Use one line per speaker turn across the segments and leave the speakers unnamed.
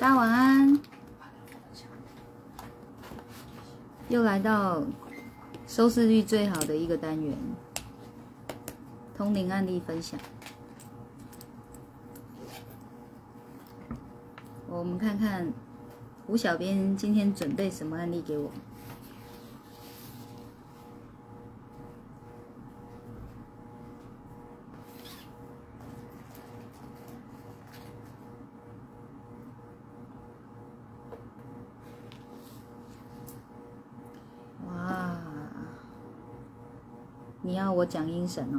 大家晚安。又来到收视率最好的一个单元——通灵案例分享。我们看看吴小编今天准备什么案例给我。我讲阴神哦？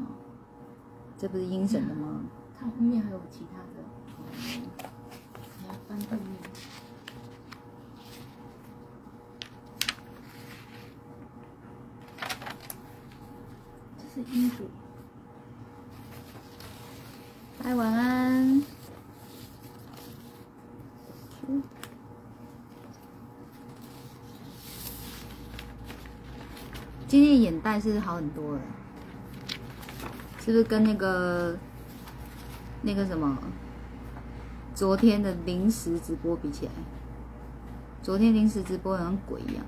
这不是阴神的吗？
它后面还有其他的，你要翻后面。这是阴主，
嗨，晚安。今天眼袋是好很多了，是不是跟那个那个什么昨天的临时直播比起来？昨天临时直播好像鬼一样。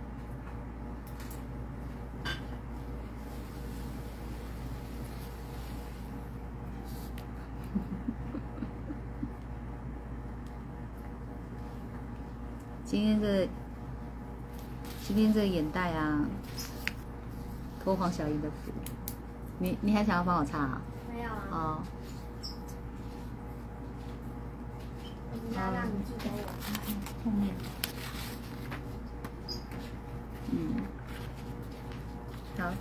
今天这今天这眼袋啊，托黄小莹的福，你你还想要帮我擦啊？
没有啊，
哦，
我只要让你记得我。
后面，嗯，好，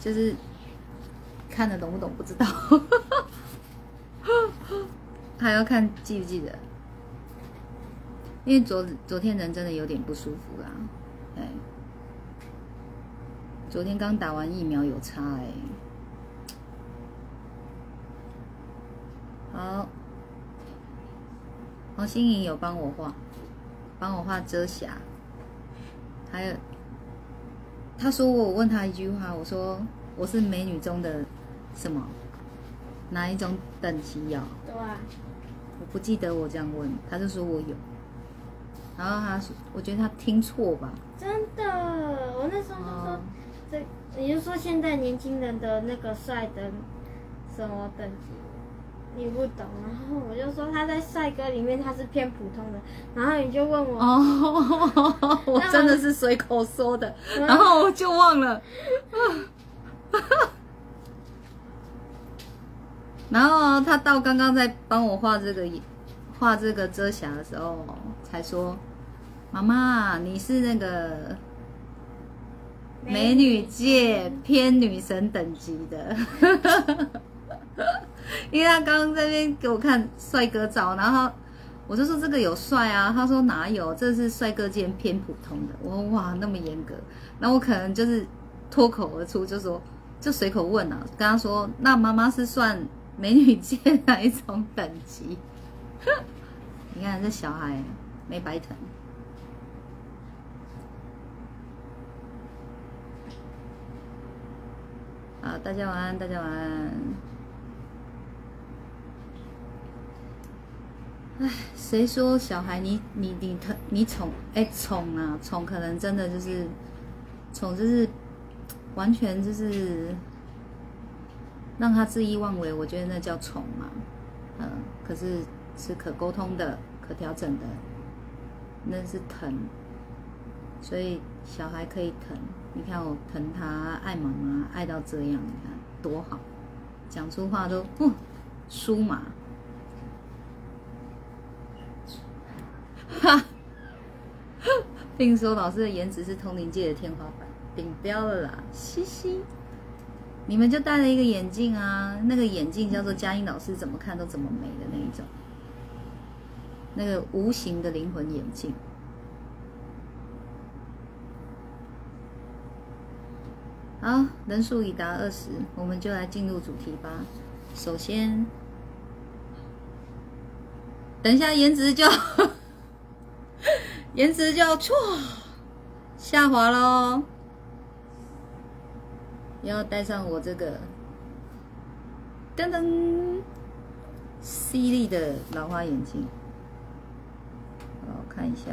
就是看得懂不懂不知道，还要看记不记得，因为昨昨天人真的有点不舒服啦，哎，昨天刚打完疫苗有差。哎、好，黄心颖有帮我画，帮我画遮瑕，还有，他说我问他一句话，我说我是美女中的什么，哪一种等级呀、
对啊，
我不记得我这样问，他就说我有，然后他说，我觉得他听错吧，
真的，我那时候就说
哦，
这，你就说现在年轻人的那个帅的什么等级，你不懂，然后我就说他在帅哥里面他是偏普通的，然后你就问我，
哦，我真的是随口说的，
嗯
然后我就忘了。然后他到刚刚在帮我画这个画这个遮瑕的时候，才说：“妈妈，你是那个美女界偏女神等级的。”因为他刚刚在那边给我看帅哥照，然后我就说这个有帅啊，他说哪有，这是帅哥界偏普通的。我说哇，那么严格，那我可能就是脱口而出就说，就随口问啊，跟他说，那妈妈是算美女界哪一种等级？你看这小孩没白疼。好，大家晚安，大家晚安。唉，谁说小孩你你你疼你宠哎宠啊宠可能真的就是宠就是完全就是让他恣意妄为，我觉得那叫宠嘛，嗯，可是是可沟通的、可调整的，那是疼，所以小孩可以疼。你看我疼他，爱妈妈，爱到这样，你看多好，讲出话都不酥麻。哈，并说老师的颜值是通灵界的天花板，顶标了啦，嘻嘻。你们就戴了一个眼镜啊，那个眼镜叫做佳音老师怎么看都怎么美的那一种，那个无形的灵魂眼镜。好，人数已达二十，我们就来进入主题吧。首先，等一下颜值就 颜值就要唰下滑喽，要戴上我这个噔噔犀利的老花眼镜。好，看一下。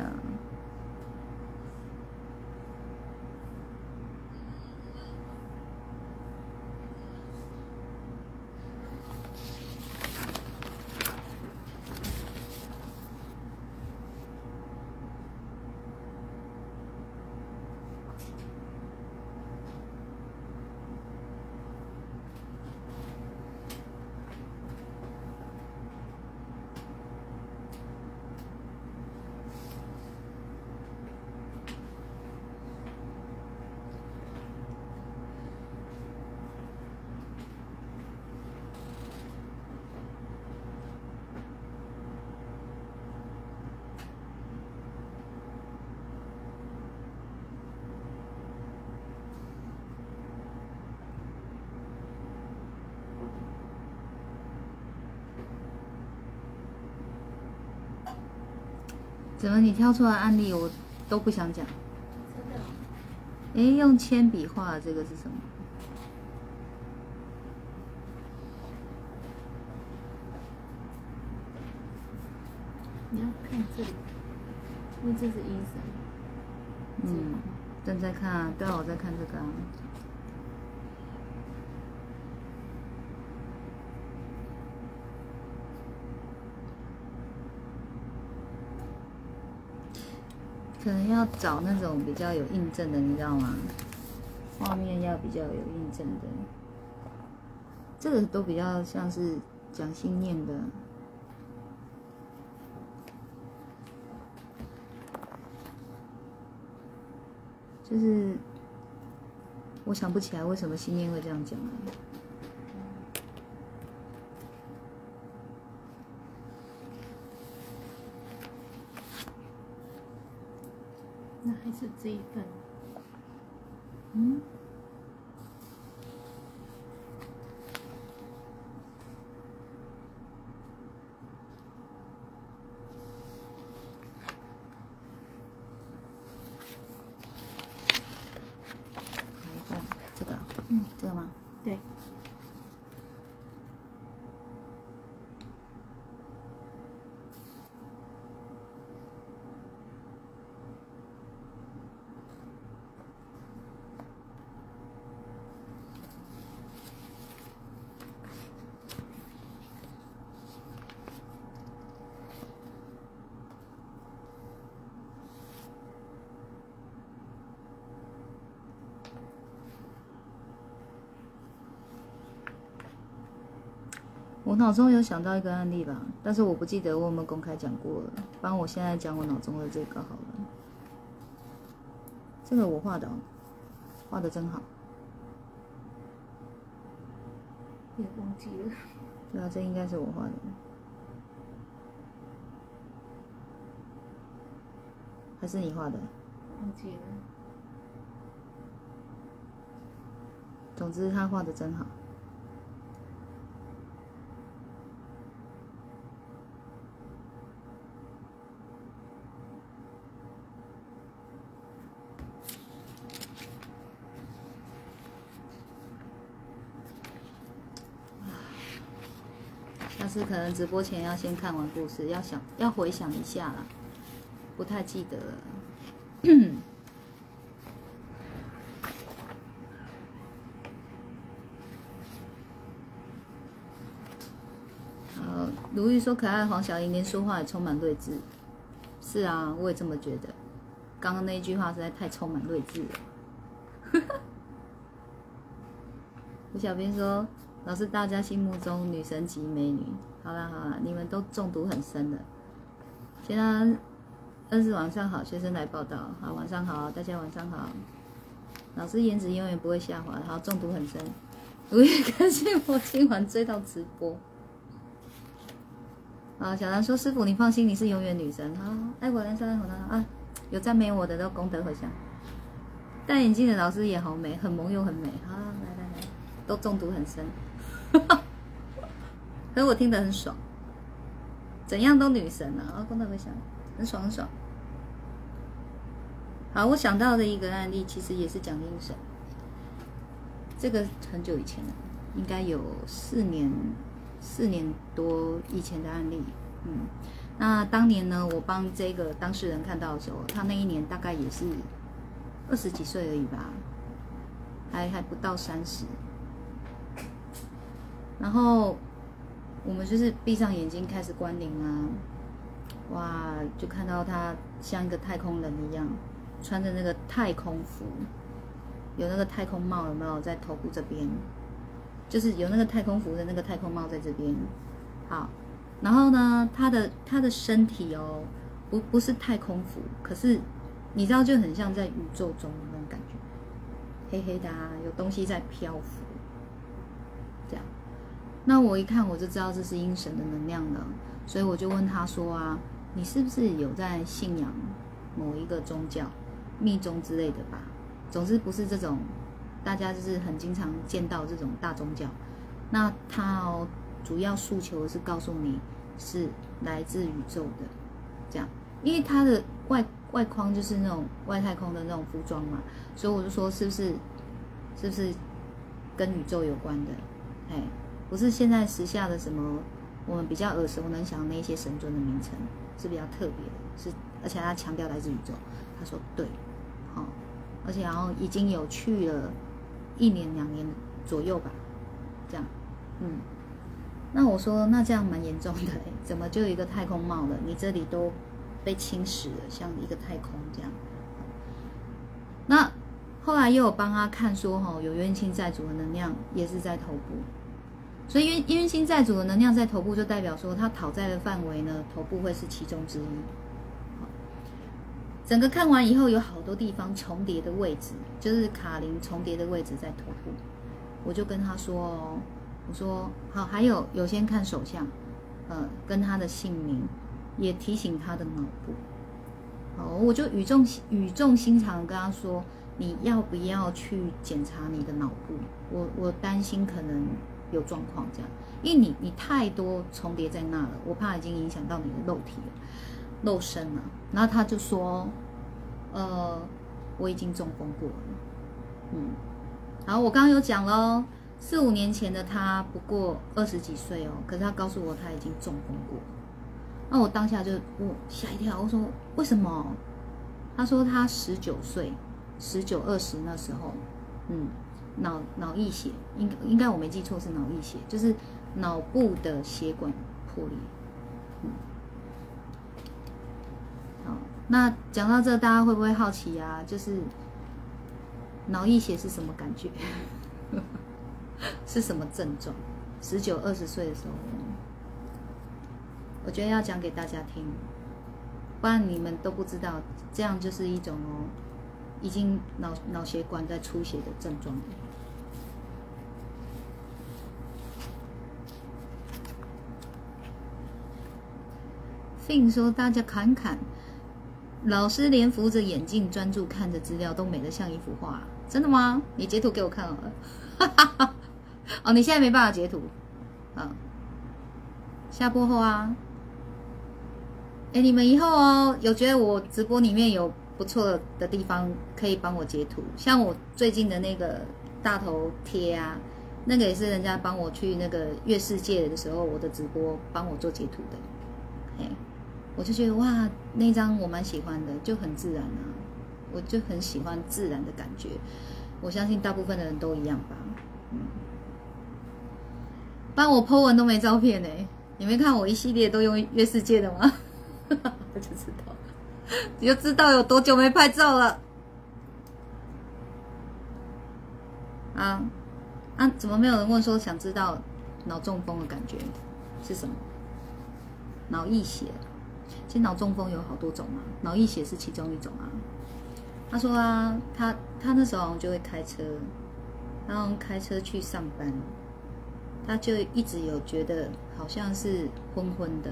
怎么你挑出来案例我都不想讲？
真的哦、
哎，用铅笔画的这个是什么？
你要看这里，因为这是医生。
嗯，正在看啊，对啊，我在看这个啊。可能要找那种比较有印证的，你知道吗？画面要比较有印证的，这个都比较像是讲心念的。就是我想不起来为什么心念会这样讲啊。
是这一份。
嗯，哪一个？这个？嗯，这个吗？
对，
我脑中有想到一个案例吧，但是我不记得我有没有公开讲过了。帮我现在讲我脑中的这个好了。这个我画的哦，画的真好。
也忘记了。
对啊，这应该是我画的。还是你画的？
忘记了。
总之他画的真好。能直播前要先看完故事，要想要回想一下啦，不太记得了。呃，如玉说可爱的黄小英连说话也充满睿智。是啊，我也这么觉得。刚刚那一句话实在太充满睿智了。吴小兵说：“老师，大家心目中女神级美女。好啦好啦，你们都中毒很深的。现在二是晚上好，学生来报道。好，晚上好，大家晚上好。老师颜值永远不会下滑。好，中毒很深。我也感谢我今晚追到直播。啊，小兰说：“师傅，你放心，你是永远女神。”好，爱我人生，爱我人啊，有赞美我的都功德回向。戴眼镜的老师也好美，很萌又很美。好，来来来，都中毒很深。哈 哈可是我听得很爽，怎样都女神啊！啊，功德回向，很爽很爽。好，我想到的一个案例，其实也是讲精神。这个很久以前了，应该有四年四年多以前的案例，嗯，那当年呢，我帮这个当事人看到的时候，他那一年大概也是二十几岁而已吧，还还不到三十，然后我们就是闭上眼睛开始关灵啊，哇，就看到他像一个太空人一样，穿着那个太空服，有那个太空帽，有没有在头部这边？就是有那个太空服的那个太空帽在这边，好，然后呢，他的他的身体哦，不不是太空服，可是你知道就很像在宇宙中的那种感觉，黑黑的啊，有东西在漂浮，那我一看我就知道这是阴神的能量了，所以我就问他说啊，你是不是有在信仰某一个宗教、密宗之类的吧？总之不是这种。大家就是很经常见到这种大宗教，那它哦，主要诉求是告诉你是来自宇宙的，这样，因为它的外外框就是那种外太空的那种服装嘛，所以我就说是不是是不是跟宇宙有关的？哎，不是现在时下的什么我们比较耳熟能详的那些神尊的名称是比较特别的，是而且他强调来自宇宙，他说对，好，而且然后已经有去了。一年两年左右吧，这样，嗯，那我说那这样蛮严重的，怎么就一个太空帽了？你这里都被侵蚀了，像一个太空这样。那后来又有帮他看说，哈，有冤亲债主的能量也是在头部，所以冤冤亲债主的能量在头部，就代表说他讨债的范围呢，头部会是其中之一。整个看完以后，有好多地方重叠的位置，就是卡林重叠的位置在头部。我就跟他说：“哦，我说好，还有有先看手相，呃，跟他的姓名，也提醒他的脑部。好，我就语重语重心长跟他说：你要不要去检查你的脑部？我我担心可能有状况这样，因为你你太多重叠在那了，我怕已经影响到你的肉体了。”肉身了，然后他就说：“呃，我已经中风过了。”嗯，然后我刚刚有讲喽，四五年前的他不过二十几岁哦，可是他告诉我他已经中风过。那我当下就我吓一跳，我说：“为什么？”他说他十九岁，十九二十那时候，嗯，脑脑溢血，应应该我没记错是脑溢血，就是脑部的血管破裂。嗯，好那讲到这，大家会不会好奇啊？就是脑溢血是什么感觉？是什么症状？十九二十岁的时候，我觉得要讲给大家听，不然你们都不知道，这样就是一种哦，已经脑脑血管在出血的症状。并说大家看看。老师连扶着眼镜，专注看着资料，都美得像一幅画。真的吗？你截图给我看好了。哦，你现在没办法截图。啊，下播后啊。哎，你们以后哦，有觉得我直播里面有不错的地方，可以帮我截图。像我最近的那个大头贴啊，那个也是人家帮我去那个月世界的时候，我的直播帮我做截图的。我就觉得哇，那张我蛮喜欢的，就很自然啊，我就很喜欢自然的感觉。我相信大部分的人都一样吧。嗯，不然我 po 文都没照片呢。你没看我一系列都用月世界的吗？我就知道，你就知道有多久没拍照了。啊啊！怎么没有人问说想知道脑中风的感觉是什么？脑溢血。其实脑中风有好多种嘛，脑溢血是其中一种啊。他说啊，他他那时候就会开车，然后开车去上班，他就一直有觉得好像是昏昏的，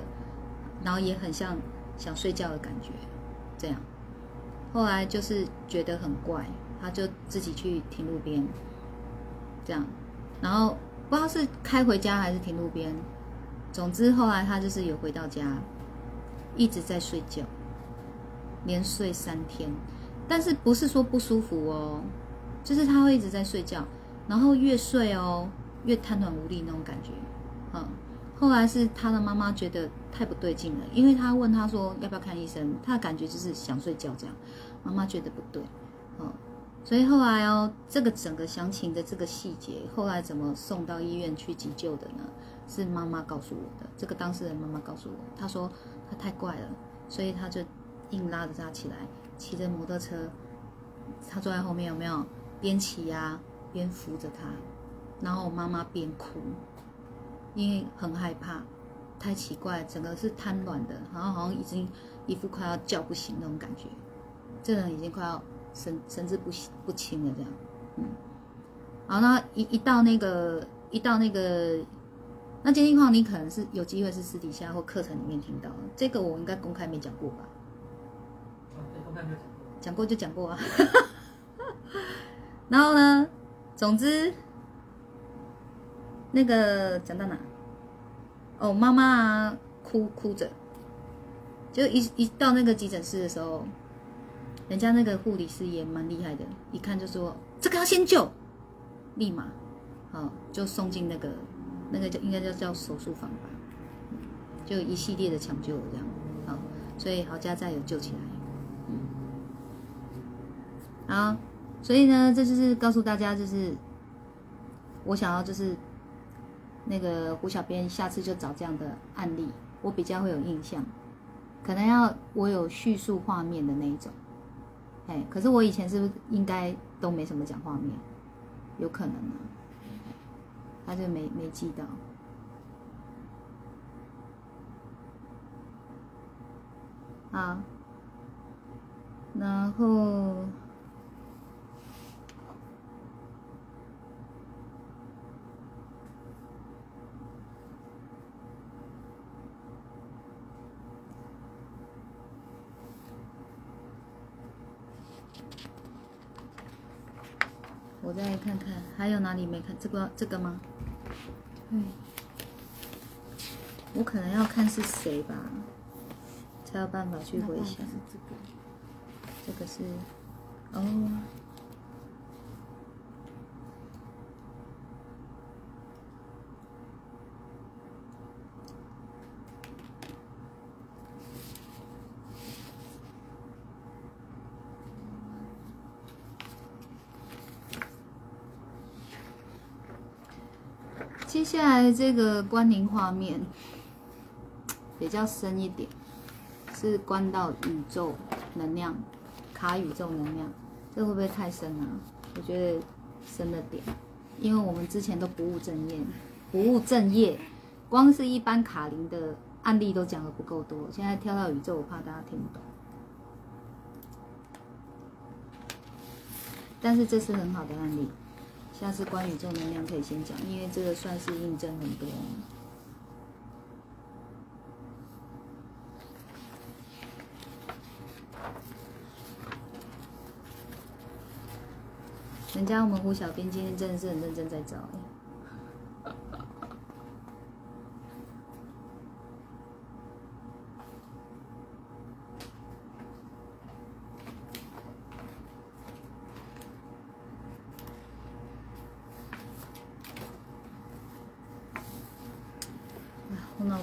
然后也很像想睡觉的感觉，这样。后来就是觉得很怪，他就自己去停路边，这样，然后不知道是开回家还是停路边，总之后来他就是有回到家。一直在睡觉，连睡三天，但是不是说不舒服哦，就是他会一直在睡觉，然后越睡哦越瘫软无力那种感觉，嗯，后来是他的妈妈觉得太不对劲了，因为他问他说要不要看医生，他的感觉就是想睡觉这样，妈妈觉得不对，嗯，所以后来哦，这个整个详情的这个细节，后来怎么送到医院去急救的呢？是妈妈告诉我的，这个当事人妈妈告诉我，她说他太怪了，所以他就硬拉着他起来，骑着摩托车，他坐在后面有没有？边骑呀边扶着他，然后妈妈边哭。因为很害怕，太奇怪，整个是瘫软的，然后好像已经一副快要叫不醒那种感觉，这人已经快要神神志不不清了这样，嗯，好，那一一到那个一到那个，那监听况你可能是有机会是私底下或课程里面听到，这个我应该公开没讲过吧？讲过就讲过啊，然后呢，总之。那个讲到哪？哦，妈妈啊，哭哭着，就一一到那个急诊室的时候，人家那个护理师也蛮厉害的，一看就说这个要先救，立马，好就送进那个那个叫应该叫叫手术房吧，就一系列的抢救这样，好，所以好家在有救起来，嗯，好，所以呢，这就是告诉大家，就是我想要就是。那个胡小编，下次就找这样的案例，我比较会有印象。可能要我有叙述画面的那一种，哎，可是我以前是不是应该都没什么讲画面？有可能啊，他就没没记到。啊，然后。我再看看还有哪里没看这个这个吗？嗯，我可能要看是谁吧，才有办法去回想。这个是哦。接下来这个关灵画面比较深一点，是关到宇宙能量，卡宇宙能量，这会不会太深啊？我觉得深了点，因为我们之前都不务正业，不务正业，光是一般卡灵的案例都讲的不够多，现在跳到宇宙，我怕大家听不懂。但是这是很好的案例。下次关于正能量可以先讲，因为这个算是印证很多。人家我们胡小编今天真的是很认真在找。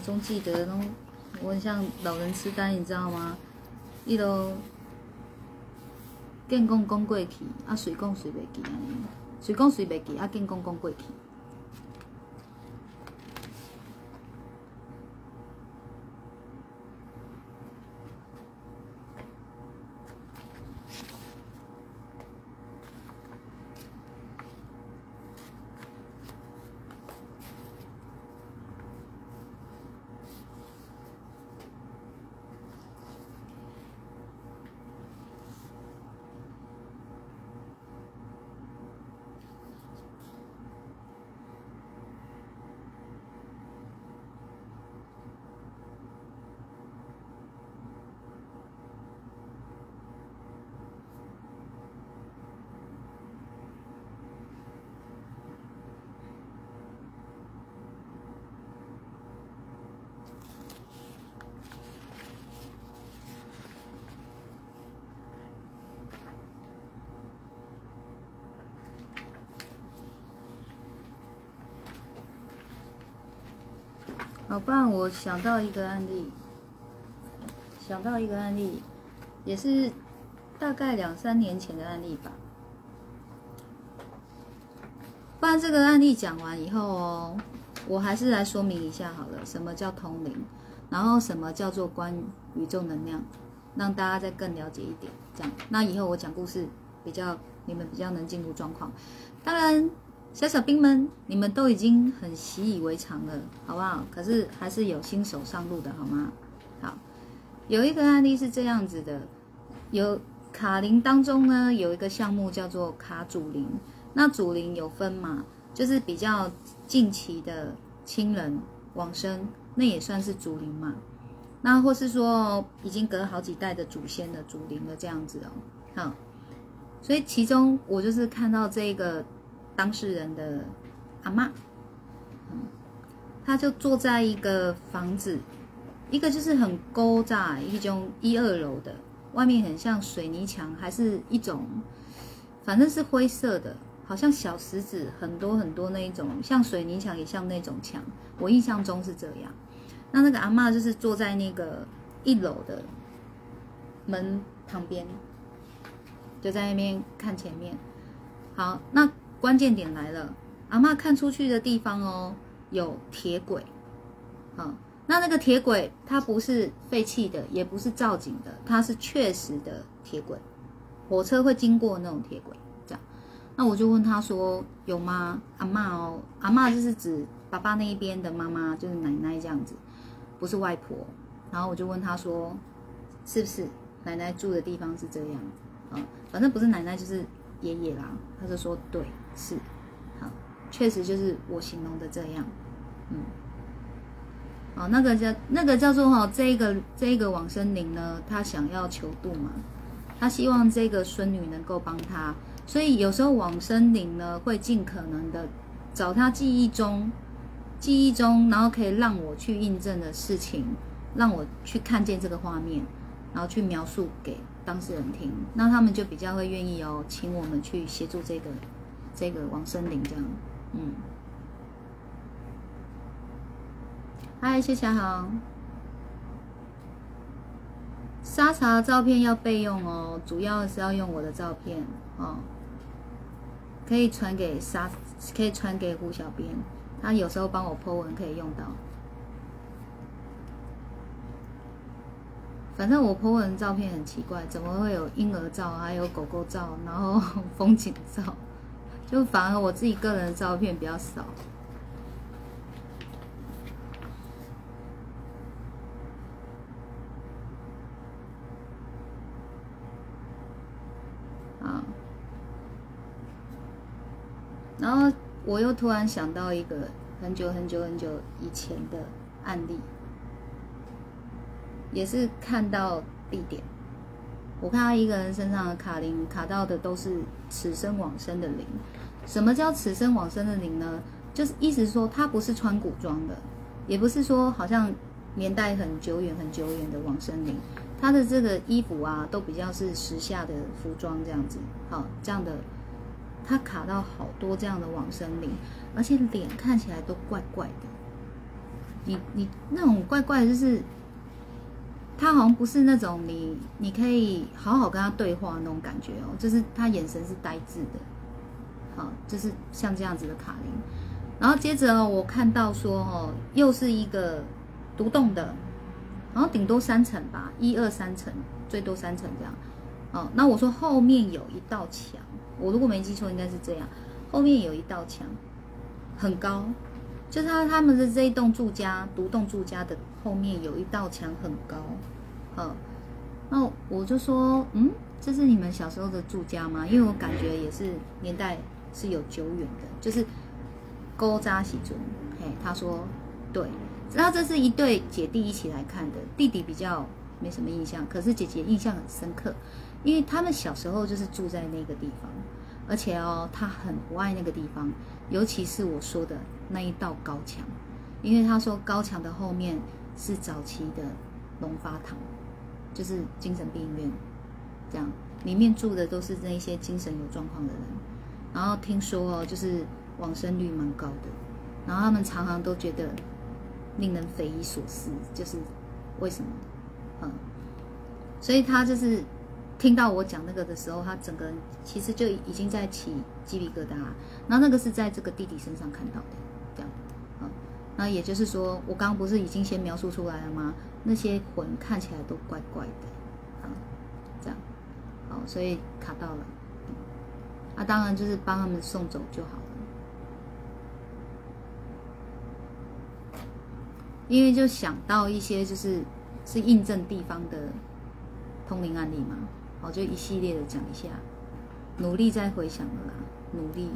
总记得，然后我很像老人痴呆，你知道吗？一都见讲讲过去，啊，随讲随袂记安尼，随讲随袂记，啊，见讲讲过去。不然我想到一个案例，想到一个案例，也是大概两三年前的案例吧。不然这个案例讲完以后哦，我还是来说明一下好了，什么叫通灵，然后什么叫做关宇宙能量，让大家再更了解一点。这样，那以后我讲故事比较，你们比较能进入状况。当然，小小兵们，你们都已经很习以为常了，好不好？可是还是有新手上路的，好吗？好，有一个案例是这样子的，有卡灵当中呢，有一个项目叫做卡主灵。那主灵有分嘛？就是比较近期的亲人往生，那也算是主灵嘛。那或是说已经隔了好几代的祖先的祖灵的这样子哦。好，所以其中我就是看到这个当事人的阿妈，嗯，他就坐在一个房子，一个就是很高炸一种一二楼的，外面很像水泥墙，还是一种，反正是灰色的。好像小石子很多很多那一种，像水泥墙也像那种墙，我印象中是这样。那那个阿妈就是坐在那个一楼的门旁边，就在那边看前面。好，那关键点来了，阿妈看出去的地方哦，有铁轨。好，那那个铁轨它不是废弃的，也不是造景的，它是确实的铁轨，火车会经过那种铁轨这样。那我就问他说有吗？阿妈哦，阿妈就是指爸爸那一边的妈妈，就是奶奶这样子，不是外婆。然后我就问他说，是不是奶奶住的地方是这样？啊，反正不是奶奶就是爷爷啦。他就说对，是，好，确实就是我形容的这样。嗯，哦，那个叫那个叫做哈，这个这个往生灵呢，他想要求度嘛，他希望这个孙女能够帮他。所以有时候往生灵呢，会尽可能的找他记忆中、记忆中，然后可以让我去印证的事情，让我去看见这个画面，然后去描述给当事人听，那他们就比较会愿意哦，请我们去协助这个这个王生林这样。嗯，嗨，谢谢好。沙茶照片要备用哦，主要是要用我的照片哦。可以传给沙，可以传给胡小编，他有时候帮我 po 文可以用到。反正我 po 文照片很奇怪，怎么会有婴儿照，还有狗狗照，然后风景照，就反而我自己个人的照片比较少。啊然后我又突然想到一个很久很久很久以前的案例，也是看到地点，我看到一个人身上的卡灵卡到的都是此生往生的灵。什么叫此生往生的灵呢？就是意思说他不是穿古装的，也不是说好像年代很久远很久远的往生灵，他的这个衣服啊都比较是时下的服装这样子，好这样的。他卡到好多这样的往生灵，而且脸看起来都怪怪的。你你那种怪怪的，就是他好像不是那种你你可以好好跟他对话那种感觉哦，就是他眼神是呆滞的。好，就是像这样子的卡林。然后接着我看到说哦，又是一个独栋的，然后顶多三层吧，一二三层，最多三层这样。哦，那我说后面有一道墙。我如果没记错，应该是这样。后面有一道墙，很高，就是他他们的这一栋住家独栋住家的后面有一道墙很高。好，那我就说，嗯，这是你们小时候的住家吗？因为我感觉也是年代是有久远的，就是勾扎喜尊。嘿，他说对，那这是一对姐弟一起来看的，弟弟比较没什么印象，可是姐姐印象很深刻。因为他们小时候就是住在那个地方，而且哦，他很不爱那个地方，尤其是我说的那一道高墙，因为他说高墙的后面是早期的龙发堂，就是精神病院，这样里面住的都是那些精神有状况的人，然后听说哦，就是往生率蛮高的，然后他们常常都觉得令人匪夷所思，就是为什么？嗯，所以他就是听到我讲那个的时候，他整个人其实就已经在起鸡皮疙瘩。然后那个是在这个弟弟身上看到的，那也就是说，我刚刚不是已经先描述出来了吗？那些魂看起来都怪怪的，啊，这样，好，所以卡到了。啊，当然就是帮他们送走就好了，因为就想到一些就是是印证地方的通灵案例嘛，好，就一系列的讲一下，努力在回想了啦，努力。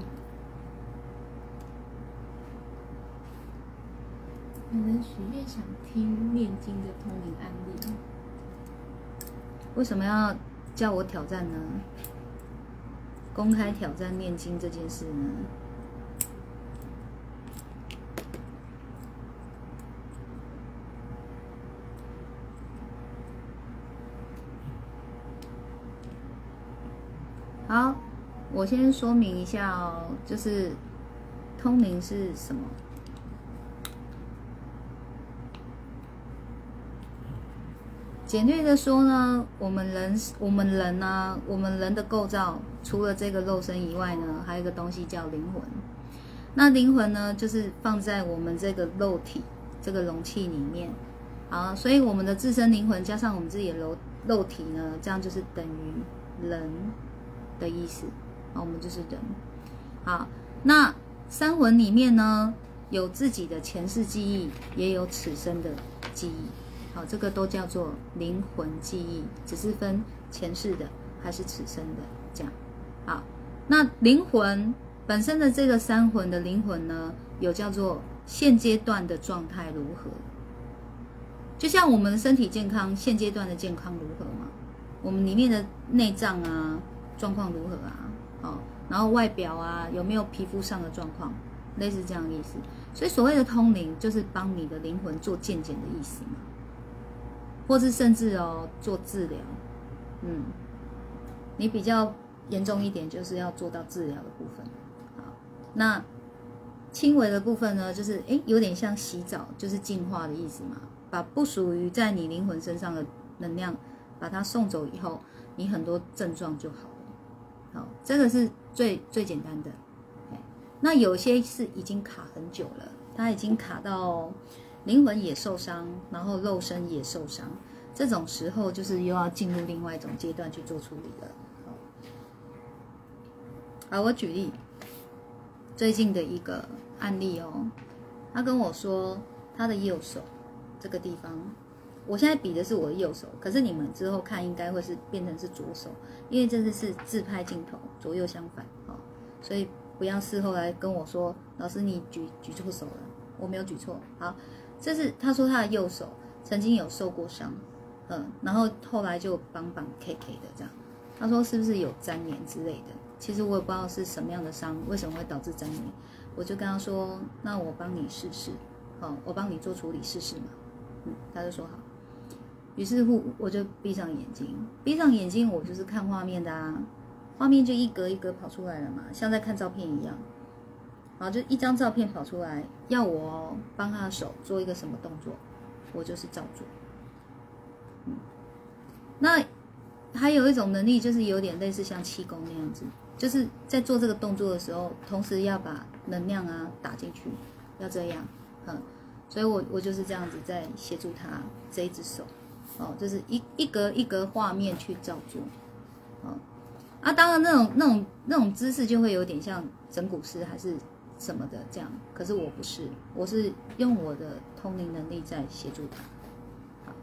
有人许愿想听念经的通灵案例，
为什么要叫我挑战呢？公开挑战念经这件事呢？好，我先说明一下哦，就是通灵是什么？简略的说呢，我们人，我们人呢，我们人的构造，除了这个肉身以外呢，还有一个东西叫灵魂。那灵魂呢，就是放在我们这个肉体这个容器里面。好，所以我们的自身灵魂加上我们自己的肉肉体呢，这样就是等于人的意思。好，我们就是人。好，那三魂里面呢，有自己的前世记忆，也有此生的记忆。好，这个都叫做灵魂记忆，只是分前世的还是此生的这样。好，那灵魂本身的这个三魂的灵魂呢，有叫做现阶段的状态如何？就像我们身体健康，现阶段的健康如何嘛？我们里面的内脏啊，状况如何啊？好，然后外表啊，有没有皮肤上的状况？类似这样的意思。所以所谓的通灵，就是帮你的灵魂做健检的意思嘛。或是甚至哦做治疗，嗯，你比较严重一点，就是要做到治疗的部分。好，那轻微的部分呢，就是诶有点像洗澡，就是净化的意思嘛，把不属于在你灵魂身上的能量，把它送走以后，你很多症状就好了。好，这个是最最简单的。那有些是已经卡很久了，它已经卡到。灵魂也受伤，然后肉身也受伤，这种时候就是又要进入另外一种阶段去做处理了。好，我举例最近的一个案例哦，他跟我说他的右手这个地方，我现在比的是我的右手，可是你们之后看应该会是变成是左手，因为这次是自拍镜头，左右相反，哦，所以不要事后来跟我说老师你举举错手了，我没有举错，好。这是他说他的右手曾经有受过伤，嗯，然后后来就绑绑 K K 的这样。他说是不是有粘连之类的？其实我也不知道是什么样的伤，为什么会导致粘连。我就跟他说，那我帮你试试，好，我帮你做处理试试嘛。嗯，他就说好。于是乎我就闭上眼睛，闭上眼睛我就是看画面的啊，画面就一格一格跑出来了嘛，像在看照片一样。好，就一张照片跑出来，要我帮他的手做一个什么动作，我就是照做。嗯，那还有一种能力，就是有点类似像气功那样子，就是在做这个动作的时候，同时要把能量啊打进去，要这样，嗯，所以我我就是这样子在协助他这一只手，哦，就是一一格一格画面去照做，哦，啊，当然那种那种那种姿势就会有点像整蛊师还是。什么的这样，可是我不是，我是用我的通灵能力在协助他。好，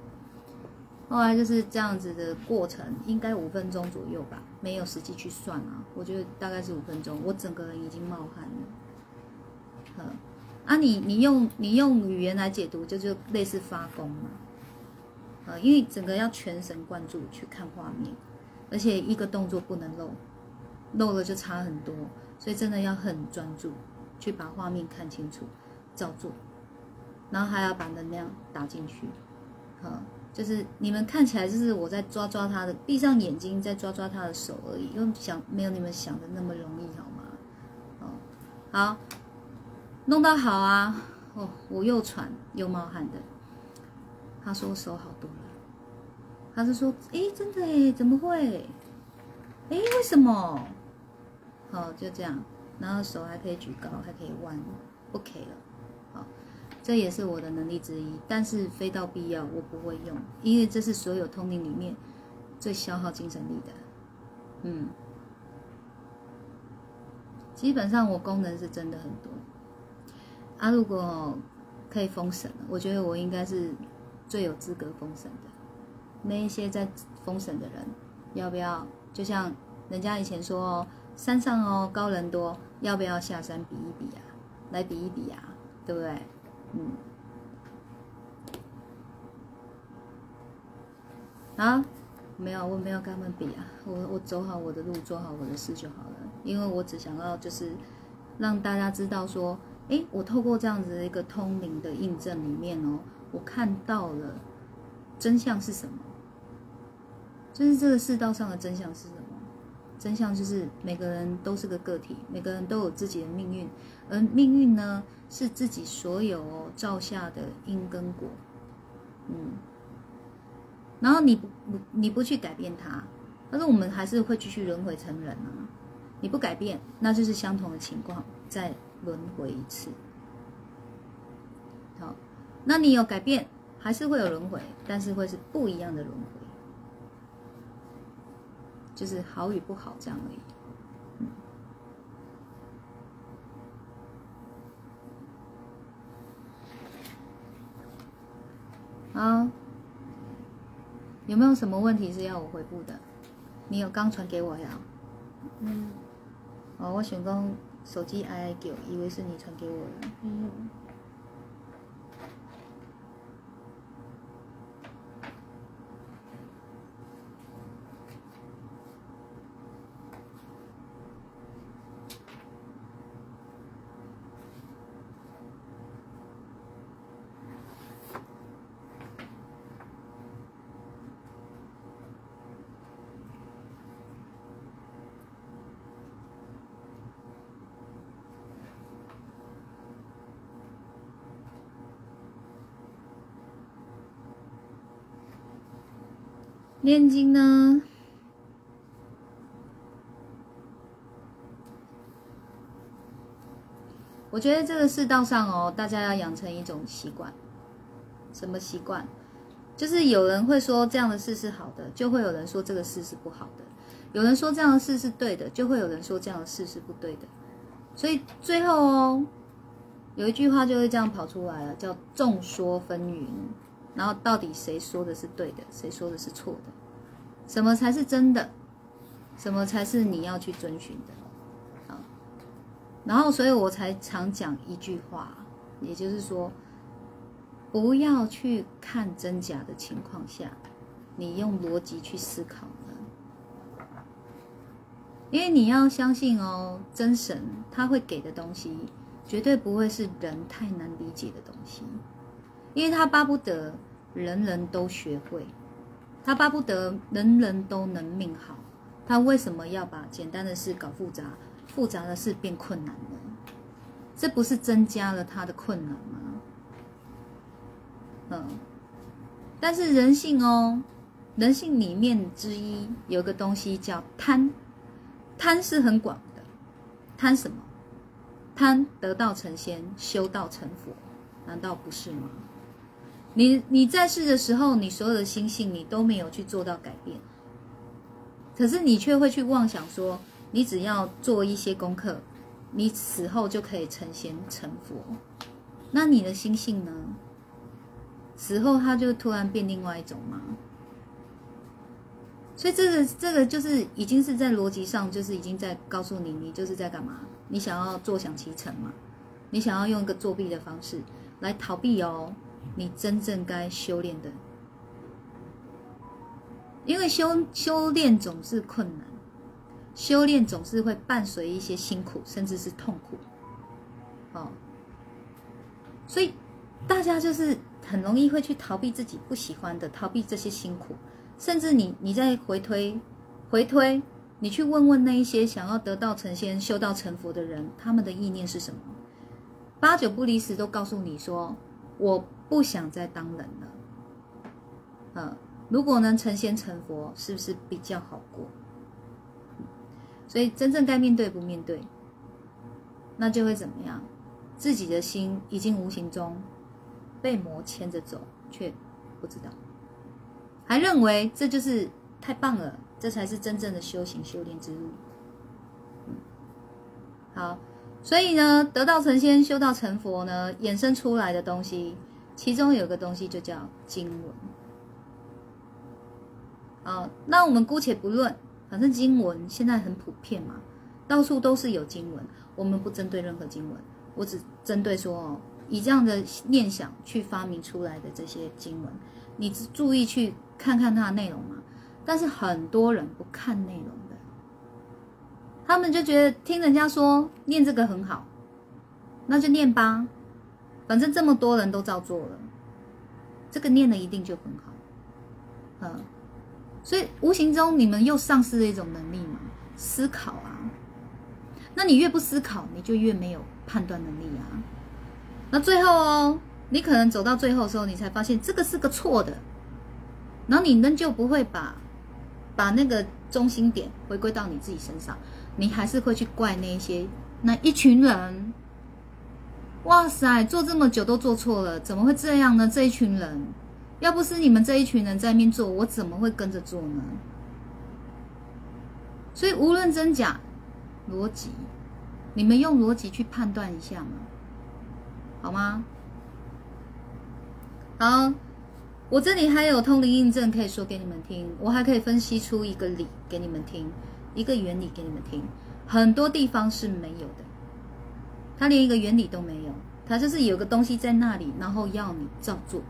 后来就是这样子的过程，应该五分钟左右吧，没有实际去算啊，我觉得大概是五分钟，我整个人已经冒汗了。嗯，啊，你你用你用语言来解读，就就类似发功嘛。呃，因为整个要全神贯注去看画面，而且一个动作不能漏，漏了就差很多，所以真的要很专注。去把画面看清楚，照做，然后还要把能量打进去，好，就是你们看起来就是我在抓抓他的，闭上眼睛在抓抓他的手而已，因为想没有你们想的那么容易，好吗？哦，好，弄到好啊，哦，我又喘又冒汗的。他说我手好多了，他就说，诶，真的诶，怎么会？诶，为什么？好，就这样，然后手还可以举高，还可以弯，OK 了。好，这也是我的能力之一，但是非到必要我不会用，因为这是所有通灵里面最消耗精神力的。嗯，基本上我功能是真的很多。啊，如果可以封神，我觉得我应该是最有资格封神的。那一些在封神的人，要不要？就像人家以前说哦，山上哦高人多，要不要下山比一比啊？来比一比啊，对不对？嗯。啊，没有，我没有跟他们比啊，我我走好我的路，做好我的事就好了。因为我只想要就是让大家知道说，诶，我透过这样子的一个通灵的印证里面哦，我看到了真相是什么。就是这个世道上的真相是？真相就是每个人都是个个体，每个人都有自己的命运，而命运呢是自己所有哦造下的因跟果，嗯。然后你不你不去改变它，但是我们还是会继续轮回成人啊。你不改变，那就是相同的情况再轮回一次。好，那你有改变，还是会有轮回，但是会是不一样的轮回。就是好与不好这样而已。啊，有没有什么问题是要我回复的？你有刚传给我呀？
嗯，
哦，我想讲手机 I I 九，以为是你传给我的。
没有。
念经呢？我觉得这个世道上哦，大家要养成一种习惯。什么习惯？就是有人会说这样的事是好的，就会有人说这个事是不好的；有人说这样的事是对的，就会有人说这样的事是不对的。所以最后哦，有一句话就会这样跑出来了，叫众说纷纭。然后到底谁说的是对的，谁说的是错的？什么才是真的？什么才是你要去遵循的？啊！然后，所以我才常讲一句话，也就是说，不要去看真假的情况下，你用逻辑去思考呢？因为你要相信哦，真神他会给的东西，绝对不会是人太难理解的东西。因为他巴不得人人都学会，他巴不得人人都能命好，他为什么要把简单的事搞复杂，复杂的事变困难呢？这不是增加了他的困难吗？嗯，但是人性哦，人性里面之一有个东西叫贪，贪是很广的，贪什么？贪得道成仙，修道成佛，难道不是吗？你你在世的时候，你所有的心性你都没有去做到改变，可是你却会去妄想说，你只要做一些功课，你死后就可以成仙成佛。那你的心性呢？死后他就突然变另外一种吗？所以这个这个就是已经是在逻辑上，就是已经在告诉你，你就是在干嘛？你想要坐享其成嘛？你想要用一个作弊的方式来逃避哦。你真正该修炼的，因为修修炼总是困难，修炼总是会伴随一些辛苦，甚至是痛苦，哦，所以大家就是很容易会去逃避自己不喜欢的，逃避这些辛苦，甚至你你在回推回推，你去问问那一些想要得道成仙、修道成佛的人，他们的意念是什么？八九不离十都告诉你说，我不想再当人了。呃，如果能成仙成佛，是不是比较好过？所以真正该面对不面对，那就会怎么样？自己的心已经无形中被魔牵着走，却不知道，还认为这就是太棒了，这才是真正的修行修炼之路。好，所以呢，得道成仙、修道成佛呢，衍生出来的东西，其中有个东西就叫经文。好，那我们姑且不论，反正经文现在很普遍嘛，到处都是有经文，我们不针对任何经文。我只针对说哦，以这样的念想去发明出来的这些经文，你注意去看看它的内容嘛。但是很多人不看内容的，他们就觉得听人家说念这个很好，那就念吧，反正这么多人都照做了，这个念的一定就很好，嗯，所以无形中你们又丧失了一种能力嘛，思考啊。那你越不思考，你就越没有。判断能力啊，那最后哦，你可能走到最后的时候，你才发现这个是个错的，然后你仍旧不会把把那个中心点回归到你自己身上，你还是会去怪那些那一群人。哇塞，做这么久都做错了，怎么会这样呢？这一群人，要不是你们这一群人在面做，我怎么会跟着做呢？所以无论真假，逻辑。你们用逻辑去判断一下嘛，好吗？好，我这里还有通灵印证可以说给你们听，我还可以分析出一个理给你们听，一个原理给你们听。很多地方是没有的，它连一个原理都没有，它就是有个东西在那里，然后要你照做，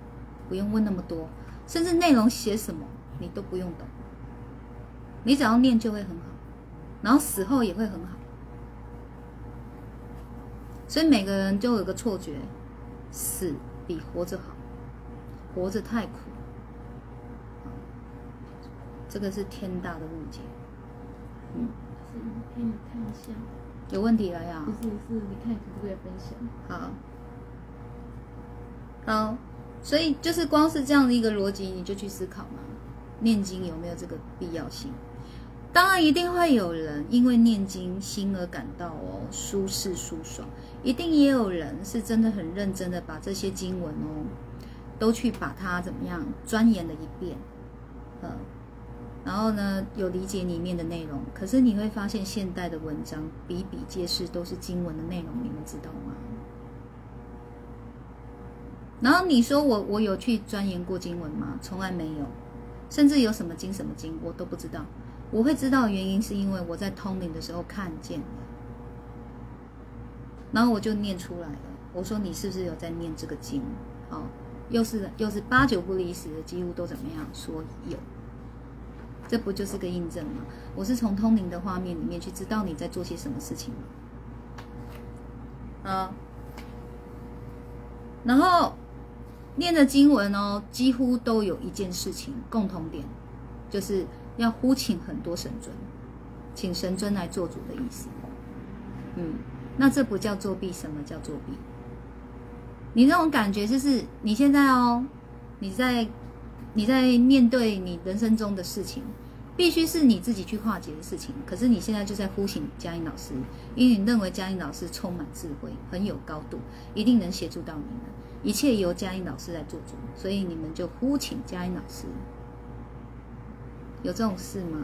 不用问那么多，甚至内容写什么你都不用懂，你只要念就会很好，然后死后也会很好。所以每个人都有个错觉，死比活着好，活着太苦，这个是天大的误解。
嗯，是可以看一下。
有问题了呀？
不是，是你看可不可以分享？
好，好，所以就是光是这样的一个逻辑，你就去思考嘛，念经有没有这个必要性？当然，一定会有人因为念经心而感到哦舒适舒爽，一定也有人是真的很认真的把这些经文哦，都去把它怎么样钻研了一遍，呃，然后呢有理解里面的内容。可是你会发现现代的文章比比皆是都是经文的内容，你们知道吗？然后你说我我有去钻研过经文吗？从来没有，甚至有什么经什么经我都不知道。我会知道原因是因为我在通灵的时候看见了，然后我就念出来了。我说你是不是有在念这个经？哦，又是又是八九不离十的，几乎都怎么样说有？这不就是个印证吗？我是从通灵的画面里面去知道你在做些什么事情啊，然后念的经文哦，几乎都有一件事情共同点，就是。要呼请很多神尊，请神尊来做主的意思。嗯，那这不叫作弊，什么叫作弊？你那种感觉就是你现在哦，你在你在面对你人生中的事情，必须是你自己去化解的事情。可是你现在就在呼请嘉音老师，因为你认为嘉音老师充满智慧，很有高度，一定能协助到你们，一切由嘉音老师来做主，所以你们就呼请嘉音老师。有这种事吗？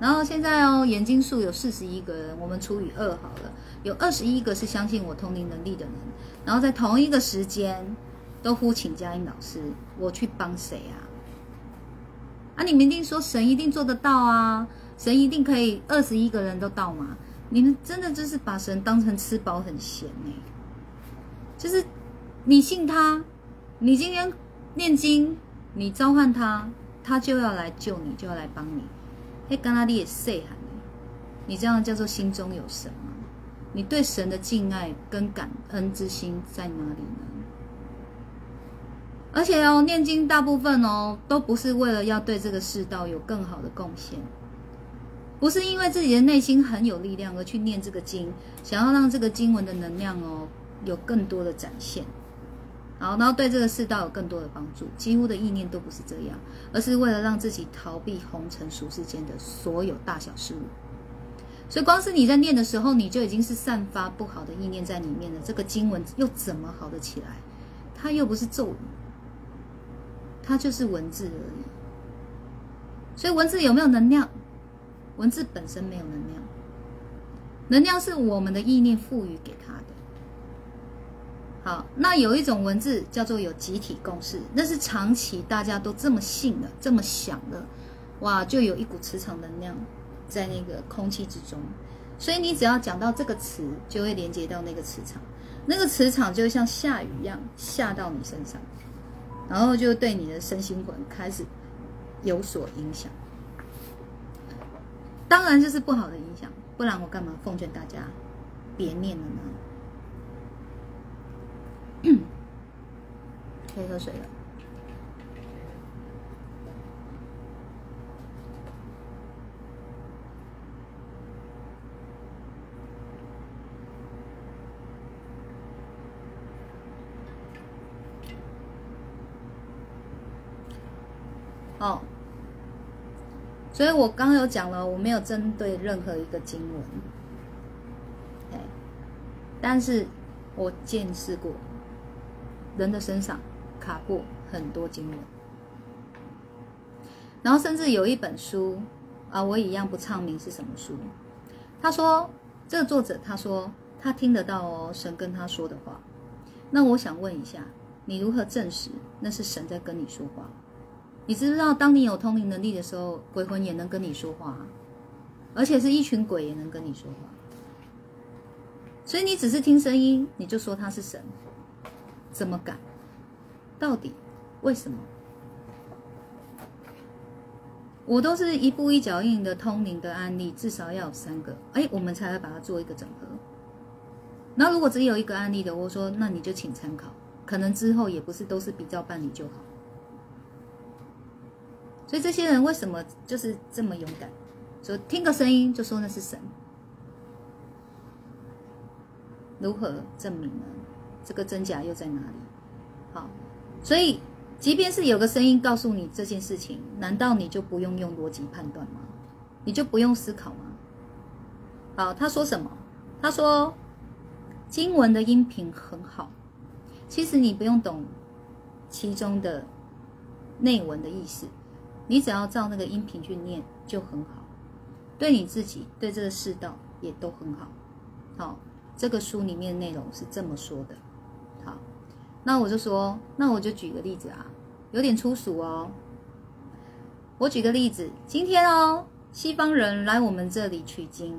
然后现在哦，眼睛数有四十一个人，我们除以二好了，有二十一个是相信我通灵能力的人。然后在同一个时间，都呼请佳音老师，我去帮谁啊？啊，你们一定说神一定做得到啊，神一定可以二十一个人都到吗？你们真的就是把神当成吃饱很闲哎，就是你信他，你今天念经。你召唤他，他就要来救你，就要来帮你。嘿，甘拉利也谁喊你？你这样叫做心中有神吗？你对神的敬爱跟感恩之心在哪里呢？而且哦，念经大部分哦，都不是为了要对这个世道有更好的贡献，不是因为自己的内心很有力量而去念这个经，想要让这个经文的能量哦有更多的展现，好，然后对这个世道有更多的帮助。几乎的意念都不是这样，而是为了让自己逃避红尘俗世间的所有大小事物。所以，光是你在念的时候，你就已经是散发不好的意念在里面了。这个经文又怎么好得起来？它又不是咒语，它就是文字而已。所以，文字有没有能量？文字本身没有能量，能量是我们的意念赋予给它的。好，那有一种文字叫做有集体共识，那是长期大家都这么信的、这么想的，哇，就有一股磁场能量在那个空气之中，所以你只要讲到这个词，就会连接到那个磁场，那个磁场就像下雨一样下到你身上，然后就对你的身心魂开始有所影响。当然这是不好的影响，不然我干嘛奉劝大家别念了呢？可以喝水了。哦。所以我刚刚有讲了，我没有针对任何一个经文，但是我见识过人的身上卡过很多经文，然后甚至有一本书啊，我一样不唱名是什么书。他说这个作者他说他听得到哦，神跟他说的话。那我想问一下，你如何证实那是神在跟你说话？你知不知道，当你有通灵能力的时候，鬼魂也能跟你说话，而且是一群鬼也能跟你说话。所以你只是听声音，你就说他是神，怎么敢？到底为什么？我都是一步一脚印的通灵的案例，至少要有三个，哎，我们才会把它做一个整合。那如果只有一个案例的，我说那你就请参考，可能之后也不是都是比较办理就好。所以这些人为什么就是这么勇敢？说听个声音就说那是神，如何证明呢？这个真假又在哪里？好，所以即便是有个声音告诉你这件事情，难道你就不用用逻辑判断吗？你就不用思考吗？好，他说什么？他说经文的音频很好，其实你不用懂其中的内文的意思。你只要照那个音频去念就很好，对你自己对这个世道也都很好。好，这个书里面内容是这么说的。好，那我就说，那我就举个例子啊，有点粗俗哦。我举个例子，今天哦，西方人来我们这里取经，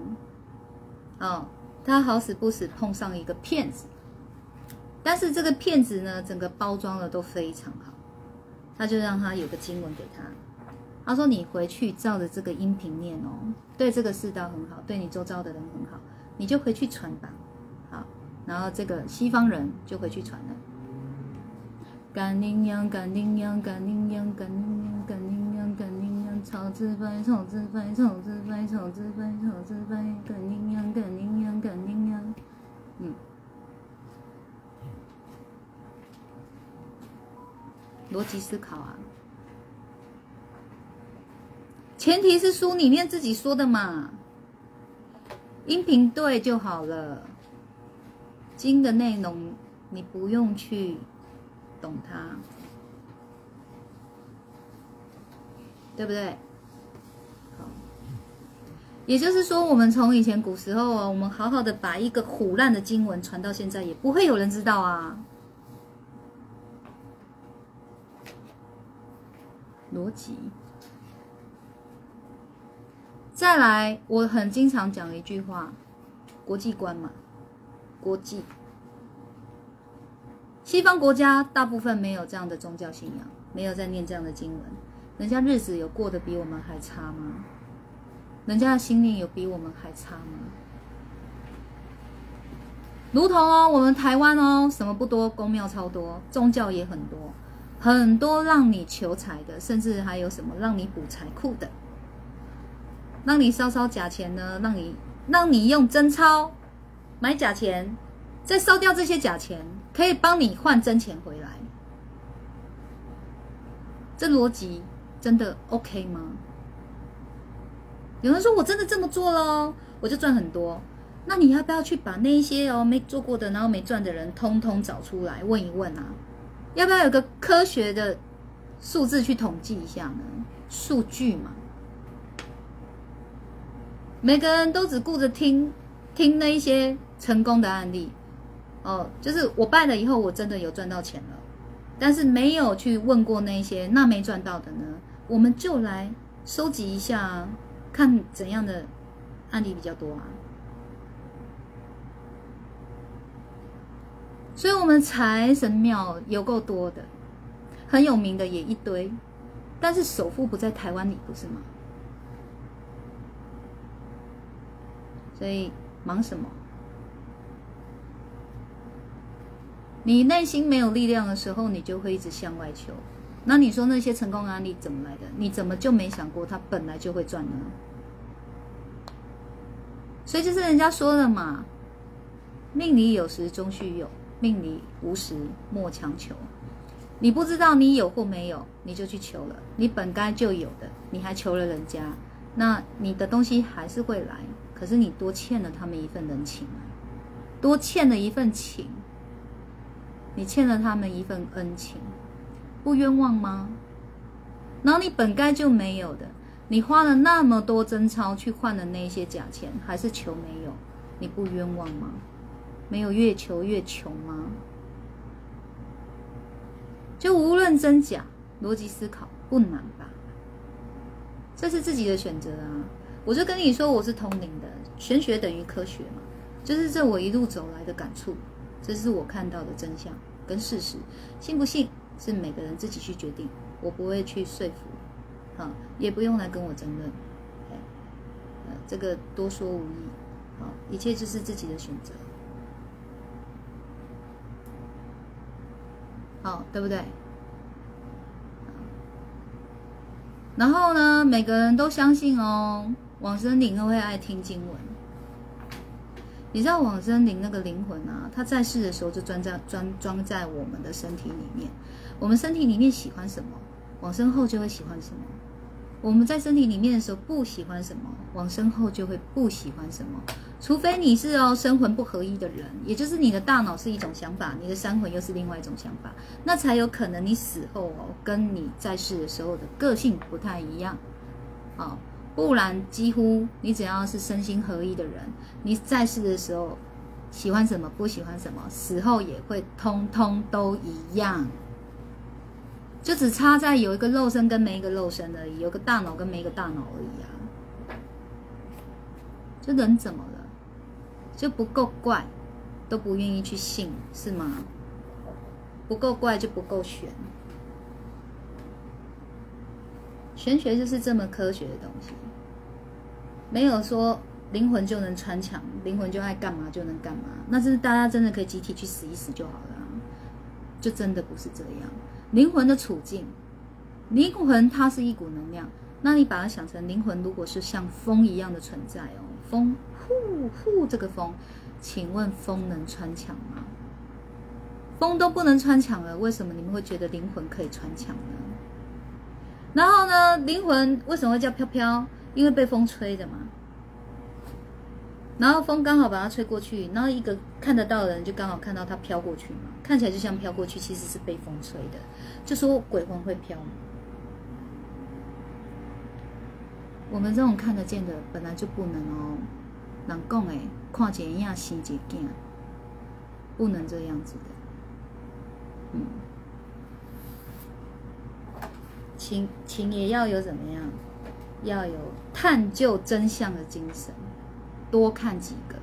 哦，他好死不死碰上一个骗子，但是这个骗子呢，整个包装的都非常好，他就让他有个经文给他。他说：“你回去照着这个音频念哦，对这个世道很好，对你周遭的人很好，你就回去传吧。好，然后这个西方人就回去传了。干宁阳，干宁阳，干宁阳，干宁阳，干宁阳，干宁阳，草字白，草字白，草字白，草字白，草字白，干宁阳，干宁阳，干宁阳。嗯，逻辑思考啊。”前提是书里面自己说的嘛，音频对就好了。经的内容你不用去懂它，对不对？好，也就是说，我们从以前古时候啊，我们好好的把一个腐烂的经文传到现在，也不会有人知道啊。逻辑。再来，我很经常讲一句话，国际观嘛，国际。西方国家大部分没有这样的宗教信仰，没有在念这样的经文，人家日子有过得比我们还差吗？人家的心念有比我们还差吗？如同哦，我们台湾哦，什么不多，宫庙超多，宗教也很多，很多让你求财的，甚至还有什么让你补财库的。让你烧烧假钱呢？让你让你用真钞买假钱，再烧掉这些假钱，可以帮你换真钱回来。这逻辑真的 OK 吗？有人说我真的这么做了，我就赚很多。那你要不要去把那一些哦没做过的，然后没赚的人，通通找出来问一问啊？要不要有个科学的数字去统计一下呢？数据嘛，每个人都只顾着听听那一些成功的案例，哦，就是我败了以后，我真的有赚到钱了，但是没有去问过那些那没赚到的呢？我们就来收集一下，看怎样的案例比较多啊。所以，我们财神庙有够多的，很有名的也一堆，但是首富不在台湾里，不是吗？所以忙什么？你内心没有力量的时候，你就会一直向外求。那你说那些成功案例怎么来的？你怎么就没想过他本来就会赚呢？所以就是人家说的嘛，命里有时终须有。命里无时莫强求，你不知道你有或没有，你就去求了。你本该就有的，你还求了人家，那你的东西还是会来。可是你多欠了他们一份人情，多欠了一份情，你欠了他们一份恩情，不冤枉吗？然后你本该就没有的，你花了那么多真钞去换了那些假钱，还是求没有，你不冤枉吗？没有越求越穷吗？就无论真假，逻辑思考不难吧？这是自己的选择啊！我就跟你说，我是通灵的，玄学等于科学嘛，就是这我一路走来的感触，这是我看到的真相跟事实，信不信是每个人自己去决定，我不会去说服，啊，也不用来跟我争论，呃，这个多说无益，好，一切就是自己的选择。好，对不对？然后呢，每个人都相信哦，往生灵会爱听经文。你知道往生灵那个灵魂啊，他在世的时候就装在装装在我们的身体里面。我们身体里面喜欢什么，往生后就会喜欢什么。我们在身体里面的时候不喜欢什么，往生后就会不喜欢什么。除非你是哦生魂不合一的人，也就是你的大脑是一种想法，你的三魂又是另外一种想法，那才有可能你死后哦跟你在世的时候的个性不太一样，哦，不然几乎你只要是身心合一的人，你在世的时候喜欢什么不喜欢什么，死后也会通通都一样，就只差在有一个肉身跟没一个肉身而已，有个大脑跟没一个大脑而已啊，这人怎么了？就不够怪，都不愿意去信，是吗？不够怪就不够玄，玄学就是这么科学的东西，没有说灵魂就能穿墙，灵魂就爱干嘛就能干嘛，那就是大家真的可以集体去死一死就好了，就真的不是这样。灵魂的处境，灵魂它是一股能量，那你把它想成灵魂，如果是像风一样的存在哦，风。呼呼，这个风，请问风能穿墙吗？风都不能穿墙了，为什么你们会觉得灵魂可以穿墙呢？然后呢，灵魂为什么会叫飘飘？因为被风吹的嘛。然后风刚好把它吹过去，然后一个看得到的人就刚好看到它飘过去嘛，看起来就像飘过去，其实是被风吹的。就说鬼魂会飘我们这种看得见的本来就不能哦。人讲诶，看见影生一囝，不能这样子的。嗯，情情也要有怎么样？要有探究真相的精神，多看几个，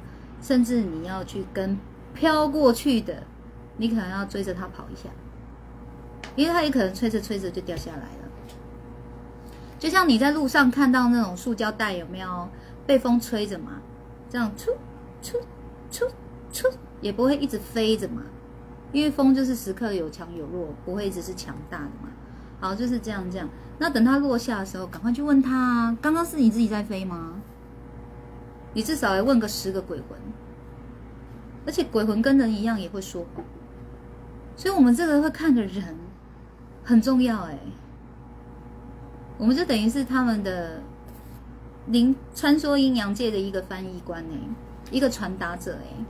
甚至你要去跟飘过去的，你可能要追着他跑一下，因为他也可能吹着吹着就掉下来了。就像你在路上看到那种塑胶袋，有没有被风吹着嘛？这样出出出出也不会一直飞着嘛，因为风就是时刻有强有弱，不会一直是强大的嘛。好，就是这样这样。那等它落下的时候，赶快去问他，刚刚是你自己在飞吗？你至少要问个十个鬼魂，而且鬼魂跟人一样也会说谎，所以我们这个会看的人很重要哎。我们就等于是他们的灵穿梭阴阳界的一个翻译官哎，一个传达者哎，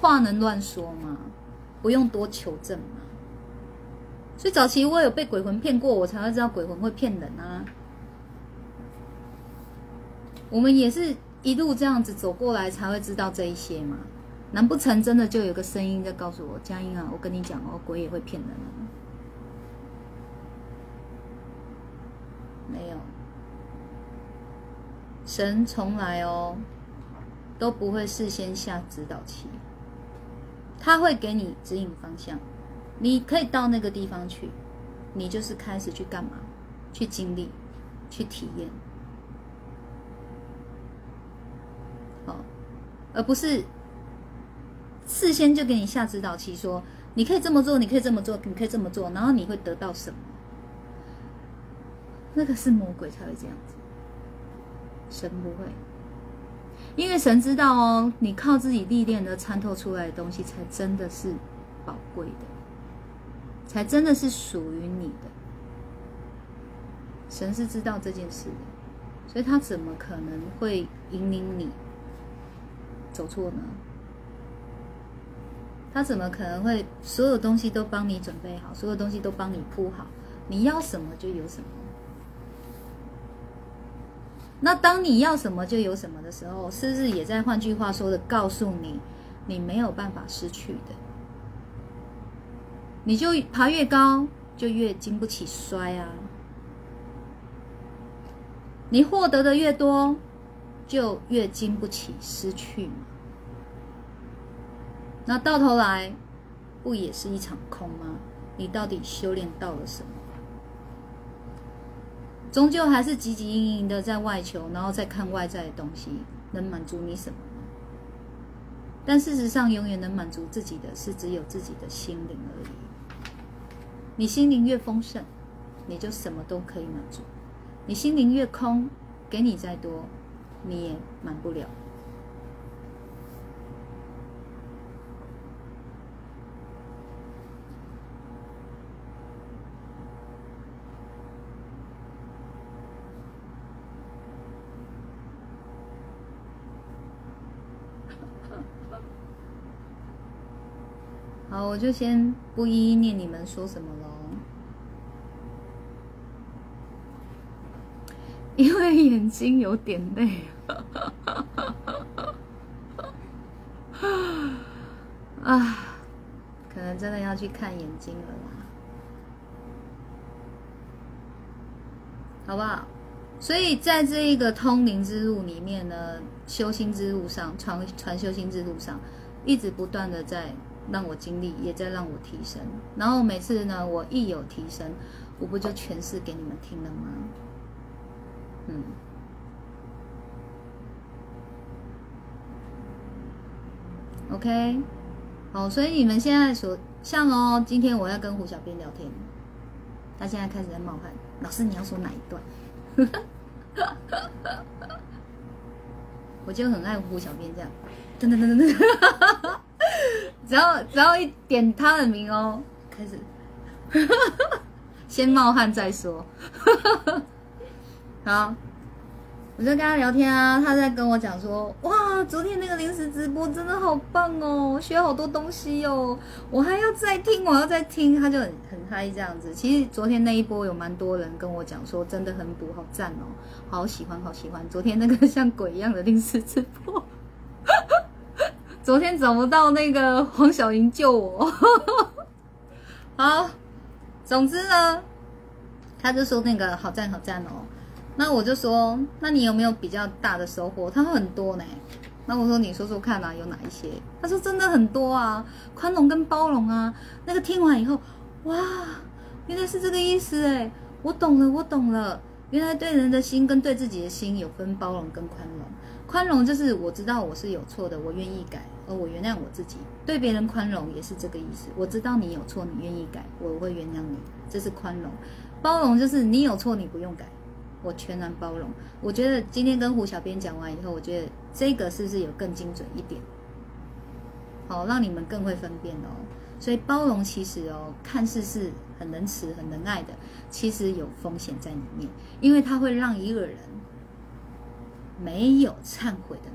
话能乱说吗？不用多求证嘛。所以早期我有被鬼魂骗过，我才会知道鬼魂会骗人啊。我们也是一路这样子走过来，才会知道这一些嘛。难不成真的就有个声音在告诉我，佳音啊，我跟你讲哦，鬼也会骗人。没有，神从来哦都不会事先下指导棋，他会给你指引方向。你可以到那个地方去，你就是开始去干嘛？去经历，去体验，好，而不是事先就给你下指导棋，说你可以这么做，你可以这么做，你可以这么做，然后你会得到什么？那个是魔鬼才会这样子，神不会，因为神知道哦，你靠自己历练的参透出来的东西，才真的是宝贵的。才真的是属于你的，神是知道这件事的，所以他怎么可能会引领你走错呢？他怎么可能会所有东西都帮你准备好，所有东西都帮你铺好，你要什么就有什么？那当你要什么就有什么的时候，是不是也在换句话说的告诉你，你没有办法失去的？你就爬越高，就越经不起摔啊！你获得的越多，就越经不起失去嘛。那到头来，不也是一场空吗？你到底修炼到了什么？终究还是汲汲营营的在外求，然后再看外在的东西能满足你什么？但事实上，永远能满足自己的是只有自己的心灵而已。你心灵越丰盛，你就什么都可以满足；你心灵越空，给你再多，你也满不了。好，我就先不一一念你们说什么喽，因为眼睛有点累，啊，可能真的要去看眼睛了啦，好不好？所以在这一个通灵之路里面呢，修心之路上，传传修心之路上，一直不断的在。让我经历，也在让我提升。然后每次呢，我一有提升，我不就诠释给你们听了吗？嗯。OK，好，所以你们现在所像哦，今天我要跟胡小编聊天，他现在开始在冒汗。老师，你要说哪一段？我就很爱胡小编这样，噔噔噔噔噔。只要只要一点他的名哦，开始，先冒汗再说。好，我就跟他聊天啊，他在跟我讲说，哇，昨天那个临时直播真的好棒哦，学好多东西哦，我还要再听，我要再听，他就很很嗨这样子。其实昨天那一波有蛮多人跟我讲说，真的很补，好赞哦，好喜欢，好喜欢。昨天那个像鬼一样的临时直播。昨天找不到那个黄小莹救我，好，总之呢，他就说那个好赞好赞哦，那我就说，那你有没有比较大的收获？他说很多呢，那我说你说说看啊，有哪一些？他说真的很多啊，宽容跟包容啊，那个听完以后，哇，原来是这个意思哎，我懂了，我懂了，原来对人的心跟对自己的心有分包容跟宽容，宽容就是我知道我是有错的，我愿意改。而我原谅我自己，对别人宽容也是这个意思。我知道你有错，你愿意改，我会原谅你，这是宽容。包容就是你有错你不用改，我全然包容。我觉得今天跟胡小编讲完以后，我觉得这个是不是有更精准一点？好，让你们更会分辨哦。所以包容其实哦，看似是很仁慈、很仁爱的，其实有风险在里面，因为它会让一个人没有忏悔的，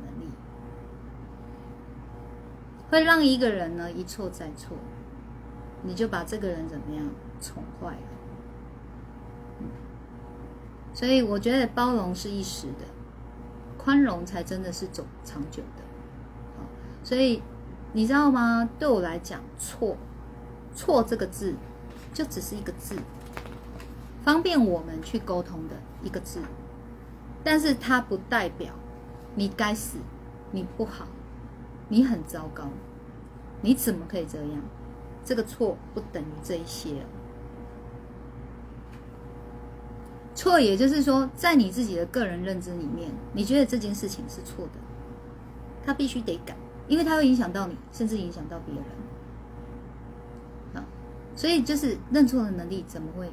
会让一个人呢一错再错，你就把这个人怎么样宠坏了。所以我觉得包容是一时的，宽容才真的是走长久的。所以。你知道吗？对我来讲，错，错这个字，就只是一个字，方便我们去沟通的一个字，但是它不代表你该死，你不好，你很糟糕，你怎么可以这样？这个错不等于这一些。错，也就是说，在你自己的个人认知里面，你觉得这件事情是错的，他必须得改。因为它会影响到你，甚至影响到别人，啊，所以就是认错的能力怎么会？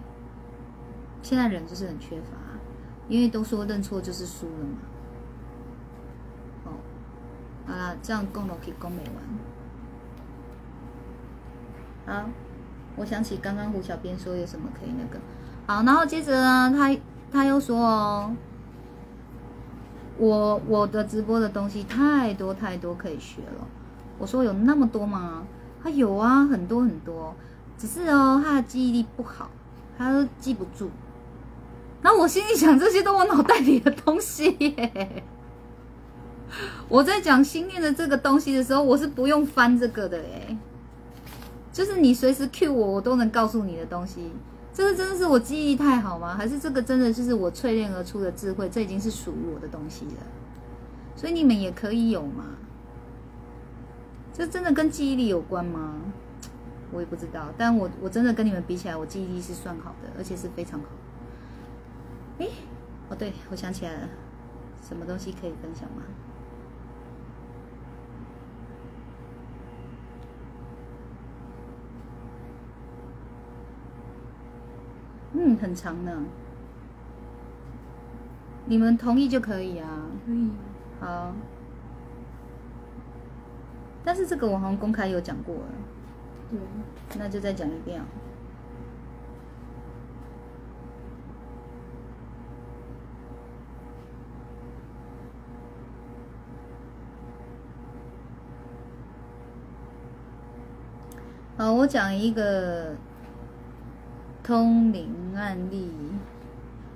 现在人就是很缺乏，因为都说认错就是输了嘛。好了，这样共了可以共美完。好，我想起刚刚胡小编说有什么可以那个，好，然后接着呢，他他又说哦。我我的直播的东西太多太多可以学了。我说有那么多吗？他有啊，很多很多。只是哦，他的记忆力不好，他都记不住。那我心里想，这些都我脑袋里的东西耶。我在讲心念的这个东西的时候，我是不用翻这个的哎。就是你随时 Q 我，我都能告诉你的东西。这个真的是我记忆太好吗？还是这个真的就是我淬炼而出的智慧？这已经是属于我的东西了，所以你们也可以有吗？这真的跟记忆力有关吗？我也不知道，但我我真的跟你们比起来，我记忆力是算好的，而且是非常好。哎，哦对，我想起来了，什么东西可以分享吗？嗯，很长呢。你们同意就可以啊。
可以。
好。但是这个我好像公开有讲过了。
对。
那就再讲一遍。好，我讲一个。通灵案例，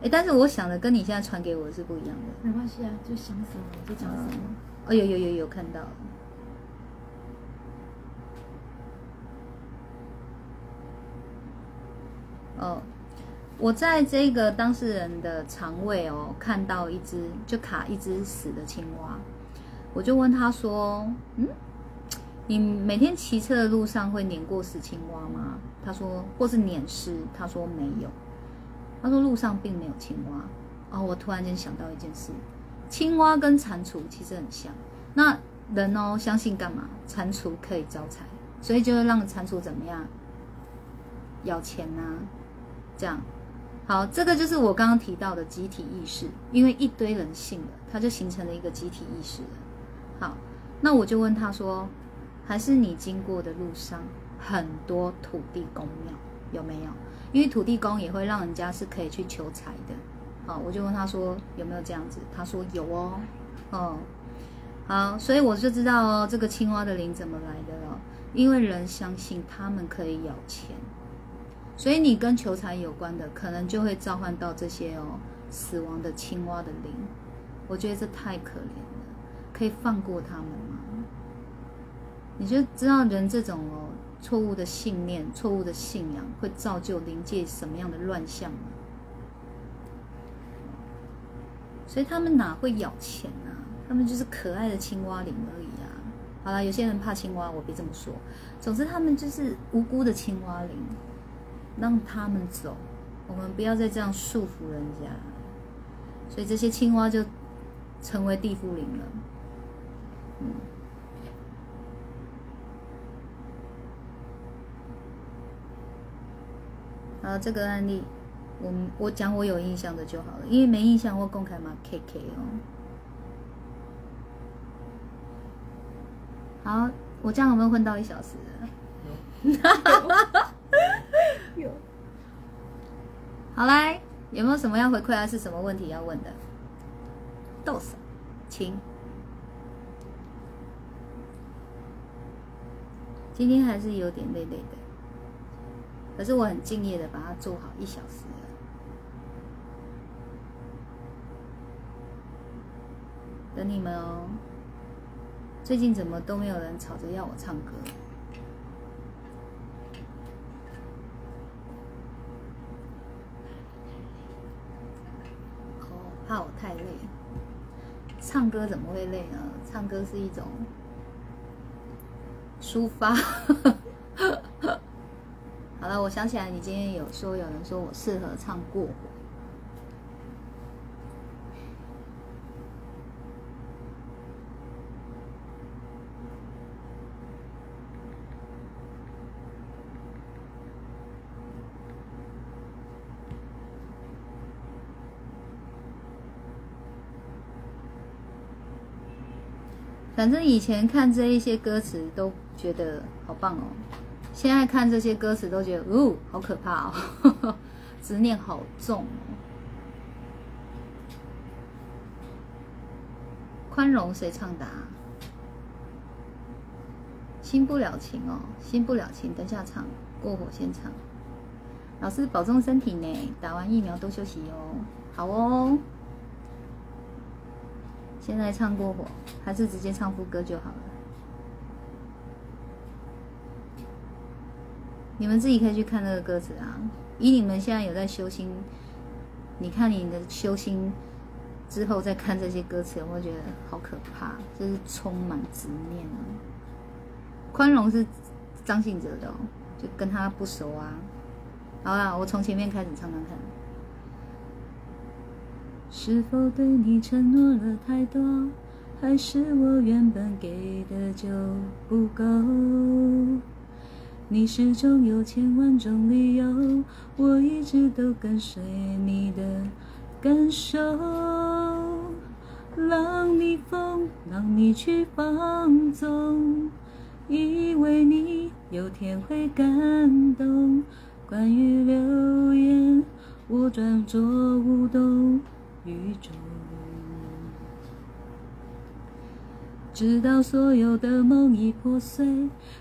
哎，但是我想的跟你现在传给我是不一样的。
没关系啊，就想什么就讲什么。
哦，有有有有看到。哦，我在这个当事人的肠胃哦，看到一只就卡一只死的青蛙，我就问他说：“嗯，你每天骑车的路上会碾过死青蛙吗？”他说，或是碾尸。他说没有。他说路上并没有青蛙。哦，我突然间想到一件事，青蛙跟蟾蜍其实很像。那人哦，相信干嘛？蟾蜍可以招财，所以就会让蟾蜍怎么样？要钱呐？这样。好，这个就是我刚刚提到的集体意识，因为一堆人信了，它就形成了一个集体意识了。好，那我就问他说，还是你经过的路上？很多土地公庙有没有？因为土地公也会让人家是可以去求财的。好，我就问他说有没有这样子，他说有哦。哦，好，所以我就知道哦，这个青蛙的灵怎么来的了。因为人相信他们可以咬钱，所以你跟求财有关的，可能就会召唤到这些哦死亡的青蛙的灵。我觉得这太可怜了，可以放过他们吗？你就知道人这种哦。错误的信念、错误的信仰，会造就灵界什么样的乱象呢？所以他们哪会咬钱呢？他们就是可爱的青蛙灵而已啊！好了，有些人怕青蛙，我别这么说。总之，他们就是无辜的青蛙灵，让他们走，我们不要再这样束缚人家。所以这些青蛙就成为地缚灵了。嗯。好，这个案例，我我讲我有印象的就好了，因为没印象我公开嘛 K K 哦。好，我这样有没有混到一小时了？
有
好来，有没有什么要回馈还是什么问题要问的？豆嫂，请。今天还是有点累累的，可是我很敬业的把它做好一小时了。等你们哦。最近怎么都没有人吵着要我唱歌？哦，怕我太累。唱歌怎么会累呢？唱歌是一种抒发。好了，我想起来，你今天有说有人说我适合唱过火。反正以前看这一些歌词都觉得好棒哦，现在看这些歌词都觉得，哦，好可怕哦，执念好重哦。宽容谁唱的？啊？心不了情哦，心不了情，等下唱，过火先唱。老师保重身体呢，打完疫苗多休息哦，好哦。现在唱过火，还是直接唱副歌就好了。你们自己可以去看那个歌词啊。以你们现在有在修心，你看你的修心之后再看这些歌词，我会觉得好可怕，就是充满执念啊。宽容是张信哲的哦，就跟他不熟啊。好啦，我从前面开始唱唱看。是否对你承诺了太多，还是我原本给的就不够？你始终有千万种理由，我一直都跟随你的感受，让你疯，让你去放纵，以为你有天会感动。关于流言，我装作无动。于衷，直到所有的梦已破碎，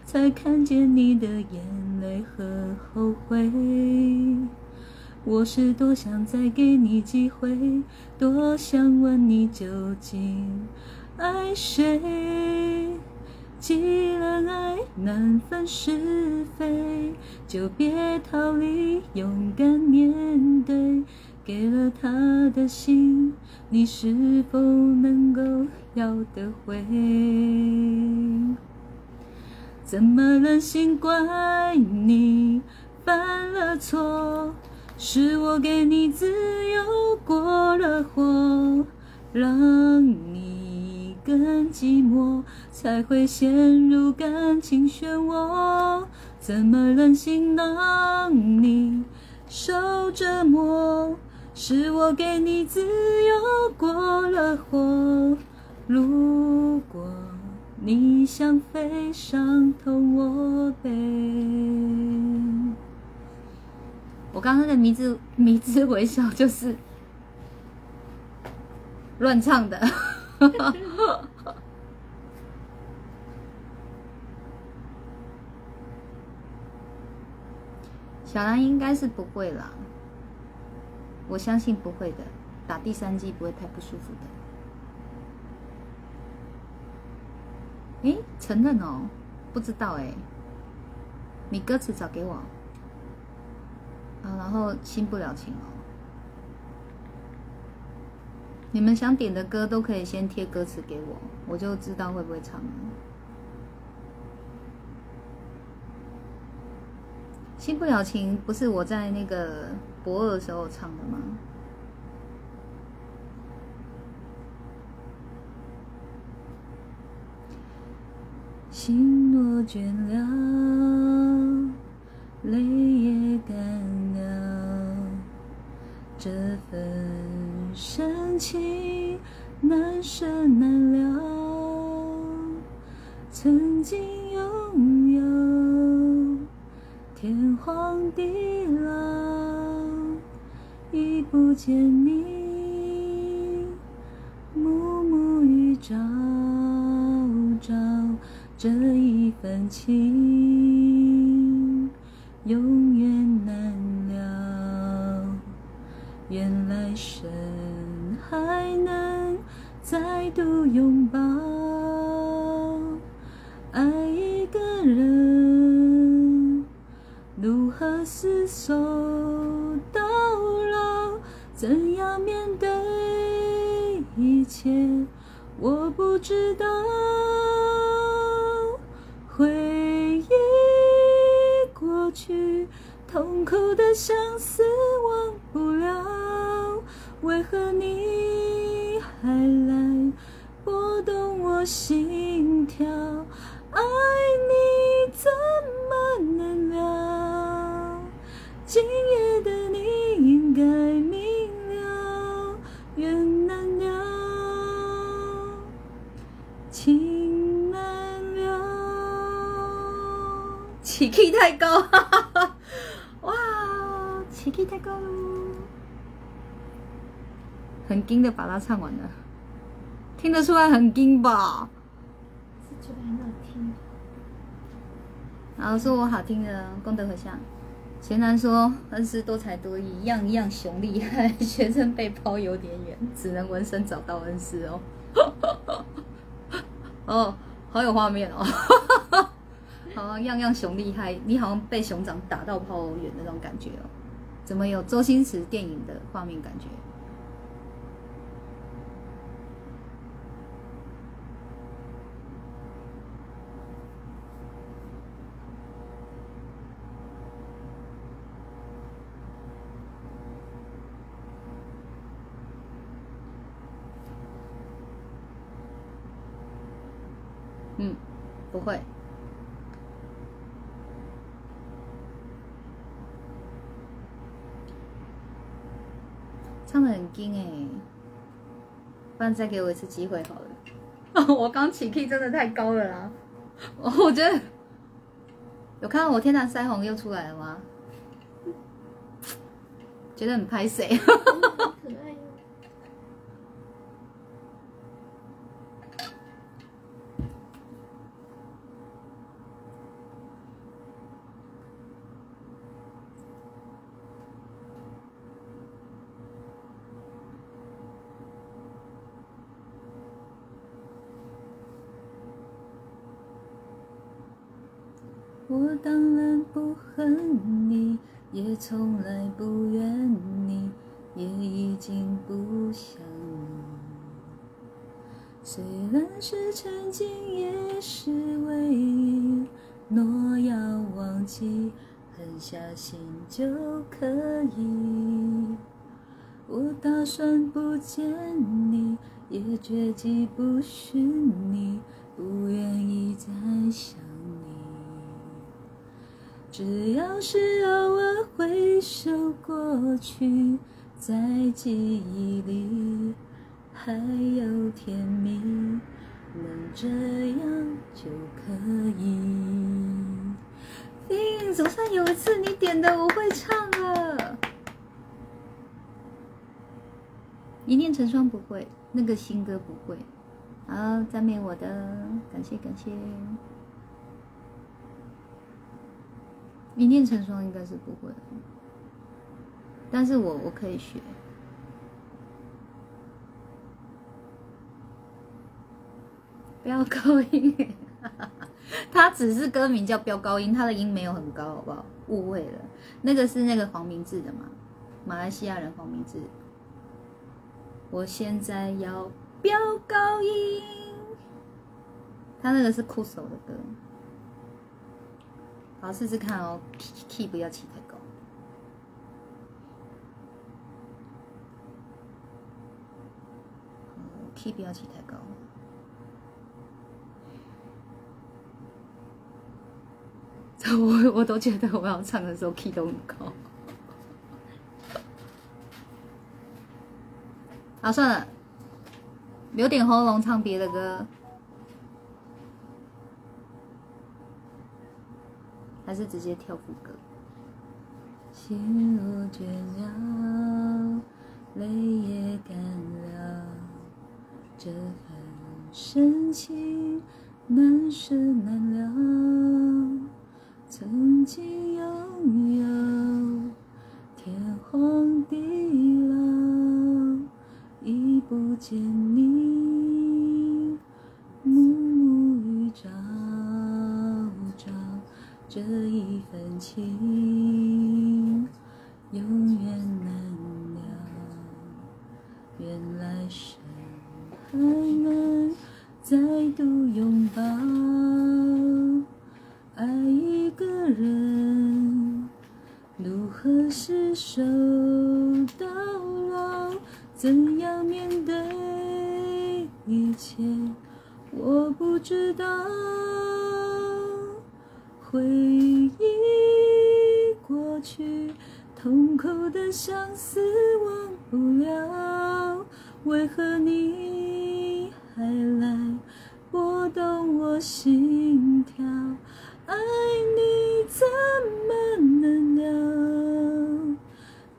才看见你的眼泪和后悔。我是多想再给你机会，多想问你究竟爱谁。既然爱难分是非，就别逃离，勇敢面对。给了他的心，你是否能够要得回？怎么忍心怪你犯了错？是我给你自由过了火，让你更寂寞，才会陷入感情漩涡。怎么忍心让你受折磨？是我给你自由过了火，如果你想飞，伤痛我背。我刚刚的迷之迷之微笑就是乱唱的，小兰应该是不会啦。我相信不会的，打第三剂不会太不舒服的。诶，承认哦，不知道哎。你歌词找给我，啊，然后新不了情哦。你们想点的歌都可以先贴歌词给我，我就知道会不会唱了。心不了情不是我在那个。博二的时候唱的吗？心若倦了，泪也干了，这份深情难舍难了，曾经拥有天荒地老，不见你，暮暮与朝朝，这一份情。怎样面对一切？我不知道。很硬的把它唱完了，听得出来很硬吧？
是觉得很好听。
然后说我好听的功德回向。前男说恩师多才多艺，样样雄厉害，学生被抛有点远，只能闻声找到恩师哦。哦，好有画面哦。好像样样熊厉害，你好像被熊掌打到抛远那种感觉哦。怎么有周星驰电影的画面感觉？嗯，不会。唱的很硬哎，不然再给我一次机会好了。我刚起 key 真的太高了啦，我觉得有看到我天堂腮红又出来了吗？觉得很拍谁？狠下心就可以。我打算不见你，也决计不寻你，不愿意再想你。只要是偶尔回首过去，在记忆里还有甜蜜，能这样就可以。总算有一次你点的我会唱了。一念成双不会，那个新歌不会。好，赞美我的，感谢感谢。一念成双应该是不会，但是我我可以学。不要高音，他只是歌名叫飙高音，他的音没有很高，好不好？误会了，那个是那个黄明志的嘛，马来西亚人黄明志。我现在要飙高音，他那个是酷手的歌。好，试试看哦，key key 不要起太高。，key 不要起太高。我我都觉得我要唱的时候 key 都很高。好，算了，留点喉咙唱别的歌，还是直接跳副歌。心若倦了，泪也干了，这份深情难舍难了。曾经拥有天荒地老，已不见你，暮暮与朝朝，这一份情永远难了。原来生还能再度拥抱。人，如何厮守到老？怎样面对一切？我不知道。回忆过去，痛苦的相思忘不了。为何你还来拨动我心跳？爱你怎么能了？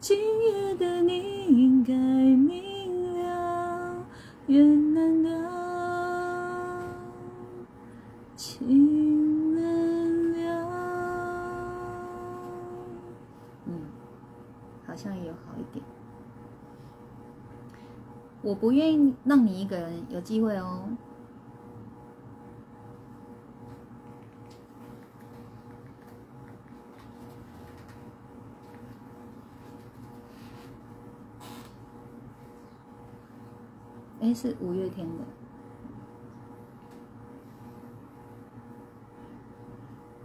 今夜的你应该明了，缘难了，情难了。嗯，好像也有好一点。我不愿意让你一个人有机会哦。是五月天的。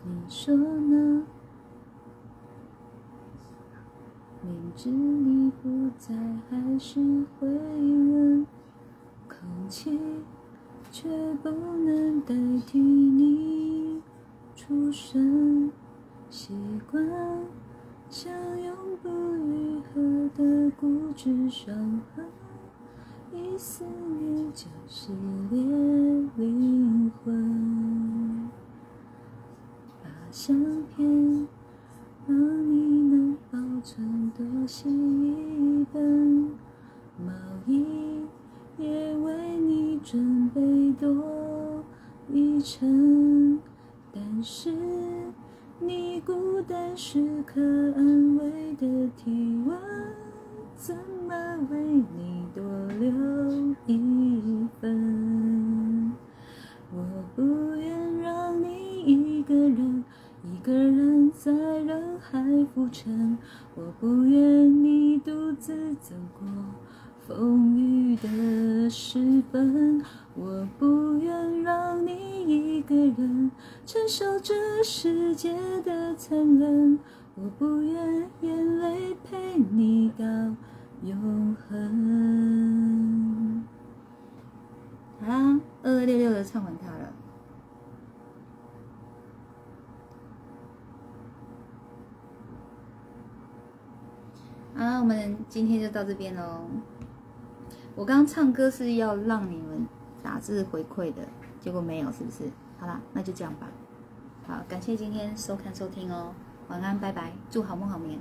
你说呢？明知你不在，还是会问。空气却不能代替你出声。习惯像永不愈合的固执伤痕。一思念就撕裂灵魂，把相片让你能保存多写一本，毛衣也为你准备多一层，但是你孤单时刻安慰的体温。怎为你多留一份？我不愿让你一个人，一个人在人海浮沉。我不愿你独自走过风雨的时分。我不愿让你一个人承受这世界的残忍。我不愿眼泪陪你到永恒。好啦，二二六六的唱完它了。好啦，我们今天就到这边喽。我刚刚唱歌是要让你们打字回馈的，结果没有，是不是？好啦，那就这样吧。好，感谢今天收看收听哦。晚安，拜拜，祝好梦好眠。